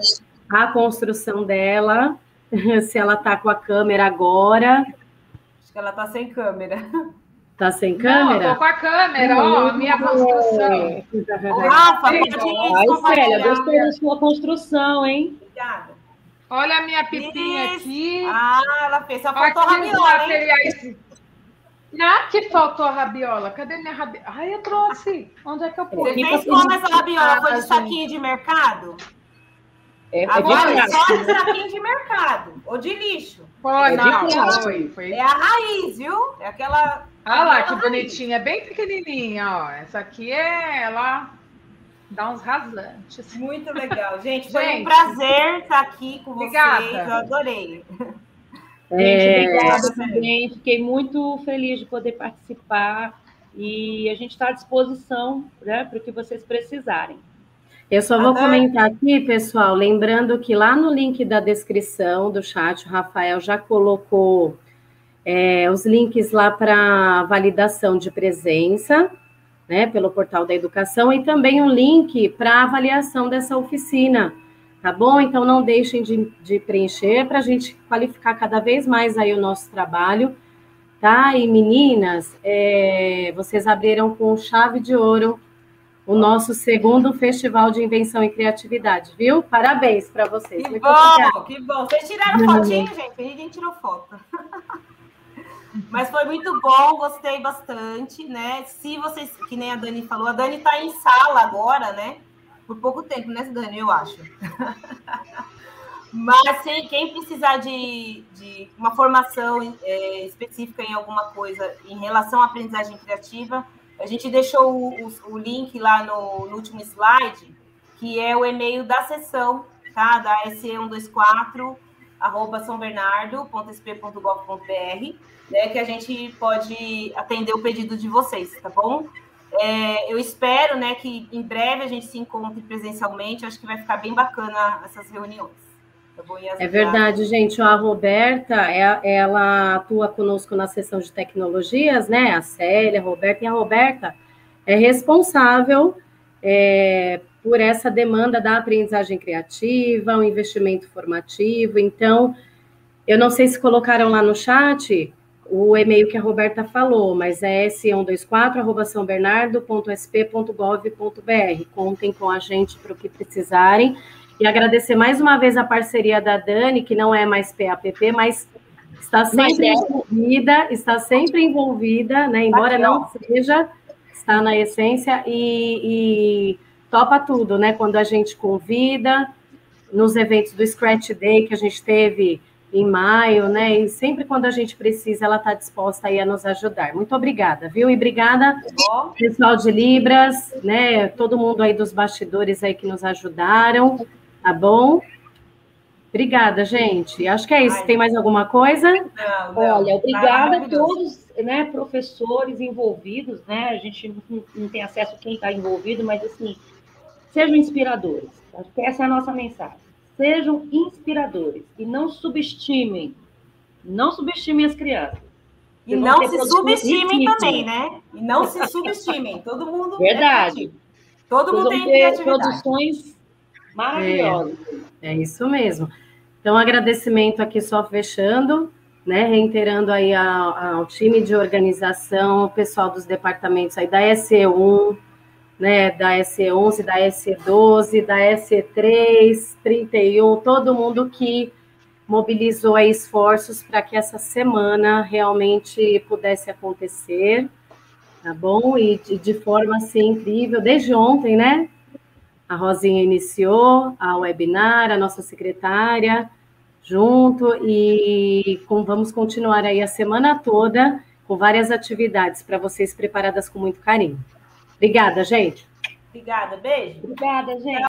a construção dela, se ela está com a câmera agora. Acho que ela está sem câmera. Está sem câmera? Não, com a câmera, ó, a minha construção. Rafa, pode Ai, Célia, gostei da sua construção, hein? Obrigada. Olha a minha pipinha Isso. aqui. Ah, ela fez. Só faltou a rabiola, hein? Ah, que faltou a rabiola. Cadê minha rabiola? Ai, eu trouxe. Onde é que eu pus? Você fez como essa rabiola? Foi de saquinho de mercado? É, Agora, é só de saquinho de mercado. Ou de lixo. Foi, é não, foi, foi. É a raiz, viu? É aquela... Olha lá, que bonitinha. Bem pequenininha, ó. Essa aqui é... Ela dá uns rasantes. Muito legal. Gente, foi Gente, um prazer estar aqui com obrigada. vocês. Eu adorei. Gente, obrigada é... também. Fiquei muito feliz de poder participar e a gente está à disposição né, para o que vocês precisarem. Eu só vou comentar aqui, pessoal, lembrando que lá no link da descrição do chat, o Rafael já colocou é, os links lá para validação de presença, né, pelo portal da educação, e também um link para avaliação dessa oficina tá bom? Então não deixem de, de preencher para a gente qualificar cada vez mais aí o nosso trabalho, tá? E meninas, é, vocês abriram com chave de ouro o nosso segundo Festival de Invenção e Criatividade, viu? Parabéns para vocês. Que Muito bom, obrigada. que bom. Vocês tiraram fotinho, gente? Ninguém tirou foto. Mas foi muito bom, gostei bastante, né? Se vocês, que nem a Dani falou, a Dani está em sala agora, né? por pouco tempo, né, Dani? Eu acho. Mas sim, quem precisar de, de uma formação é, específica em alguma coisa em relação à aprendizagem criativa, a gente deixou o, o, o link lá no, no, último slide, que é o e-mail da sessão, tá? Da SE124, arroba sãobernardo.sp.gov.br, né? Que a gente pode atender o pedido de vocês, tá bom? É, eu espero né, que em breve a gente se encontre presencialmente. Acho que vai ficar bem bacana essas reuniões. É verdade, gente. A Roberta, é, ela atua conosco na seção de tecnologias, né? A Célia, a Roberta, e a Roberta é responsável é, por essa demanda da aprendizagem criativa, o investimento formativo. Então, eu não sei se colocaram lá no chat, o e-mail que a Roberta falou, mas é s124@sãobernardo.sp.gov.br. Contem com a gente para o que precisarem. E agradecer mais uma vez a parceria da Dani, que não é mais PAPP, mas está sempre mas é. envolvida, está sempre envolvida, né? Embora não seja, está na essência e, e topa tudo, né? Quando a gente convida, nos eventos do Scratch Day que a gente teve em maio, né? E sempre quando a gente precisa, ela está disposta aí a nos ajudar. Muito obrigada, viu? E obrigada, pessoal de Libras, né? Todo mundo aí dos bastidores aí que nos ajudaram, tá bom? Obrigada, gente. Acho que é isso. Tem mais alguma coisa? Não, não. Olha, obrigada a todos, né, professores envolvidos, né? A gente não, não tem acesso a quem está envolvido, mas assim, Sejam inspiradores. Acho que essa é a nossa mensagem. Sejam inspiradores e não subestimem. Não subestimem as crianças. E não se subestimem também, né? E não se subestimem. Todo mundo. Verdade. É Todo mundo tem criatividade. produções maravilhosas. É, é isso mesmo. Então, agradecimento aqui só fechando, né? Reiterando aí ao, ao time de organização, o pessoal dos departamentos aí da SE1, né? Da SE11, da SE12, da SE3, 31, todo mundo que mobilizou esforços para que essa semana realmente pudesse acontecer, tá bom? E de, de, forma assim incrível, desde ontem, né? A Rosinha iniciou a webinar, a nossa secretária, junto, e com, vamos continuar aí a semana toda com várias atividades para vocês preparadas com muito carinho. Obrigada, gente. Obrigada, beijo. Obrigada, gente.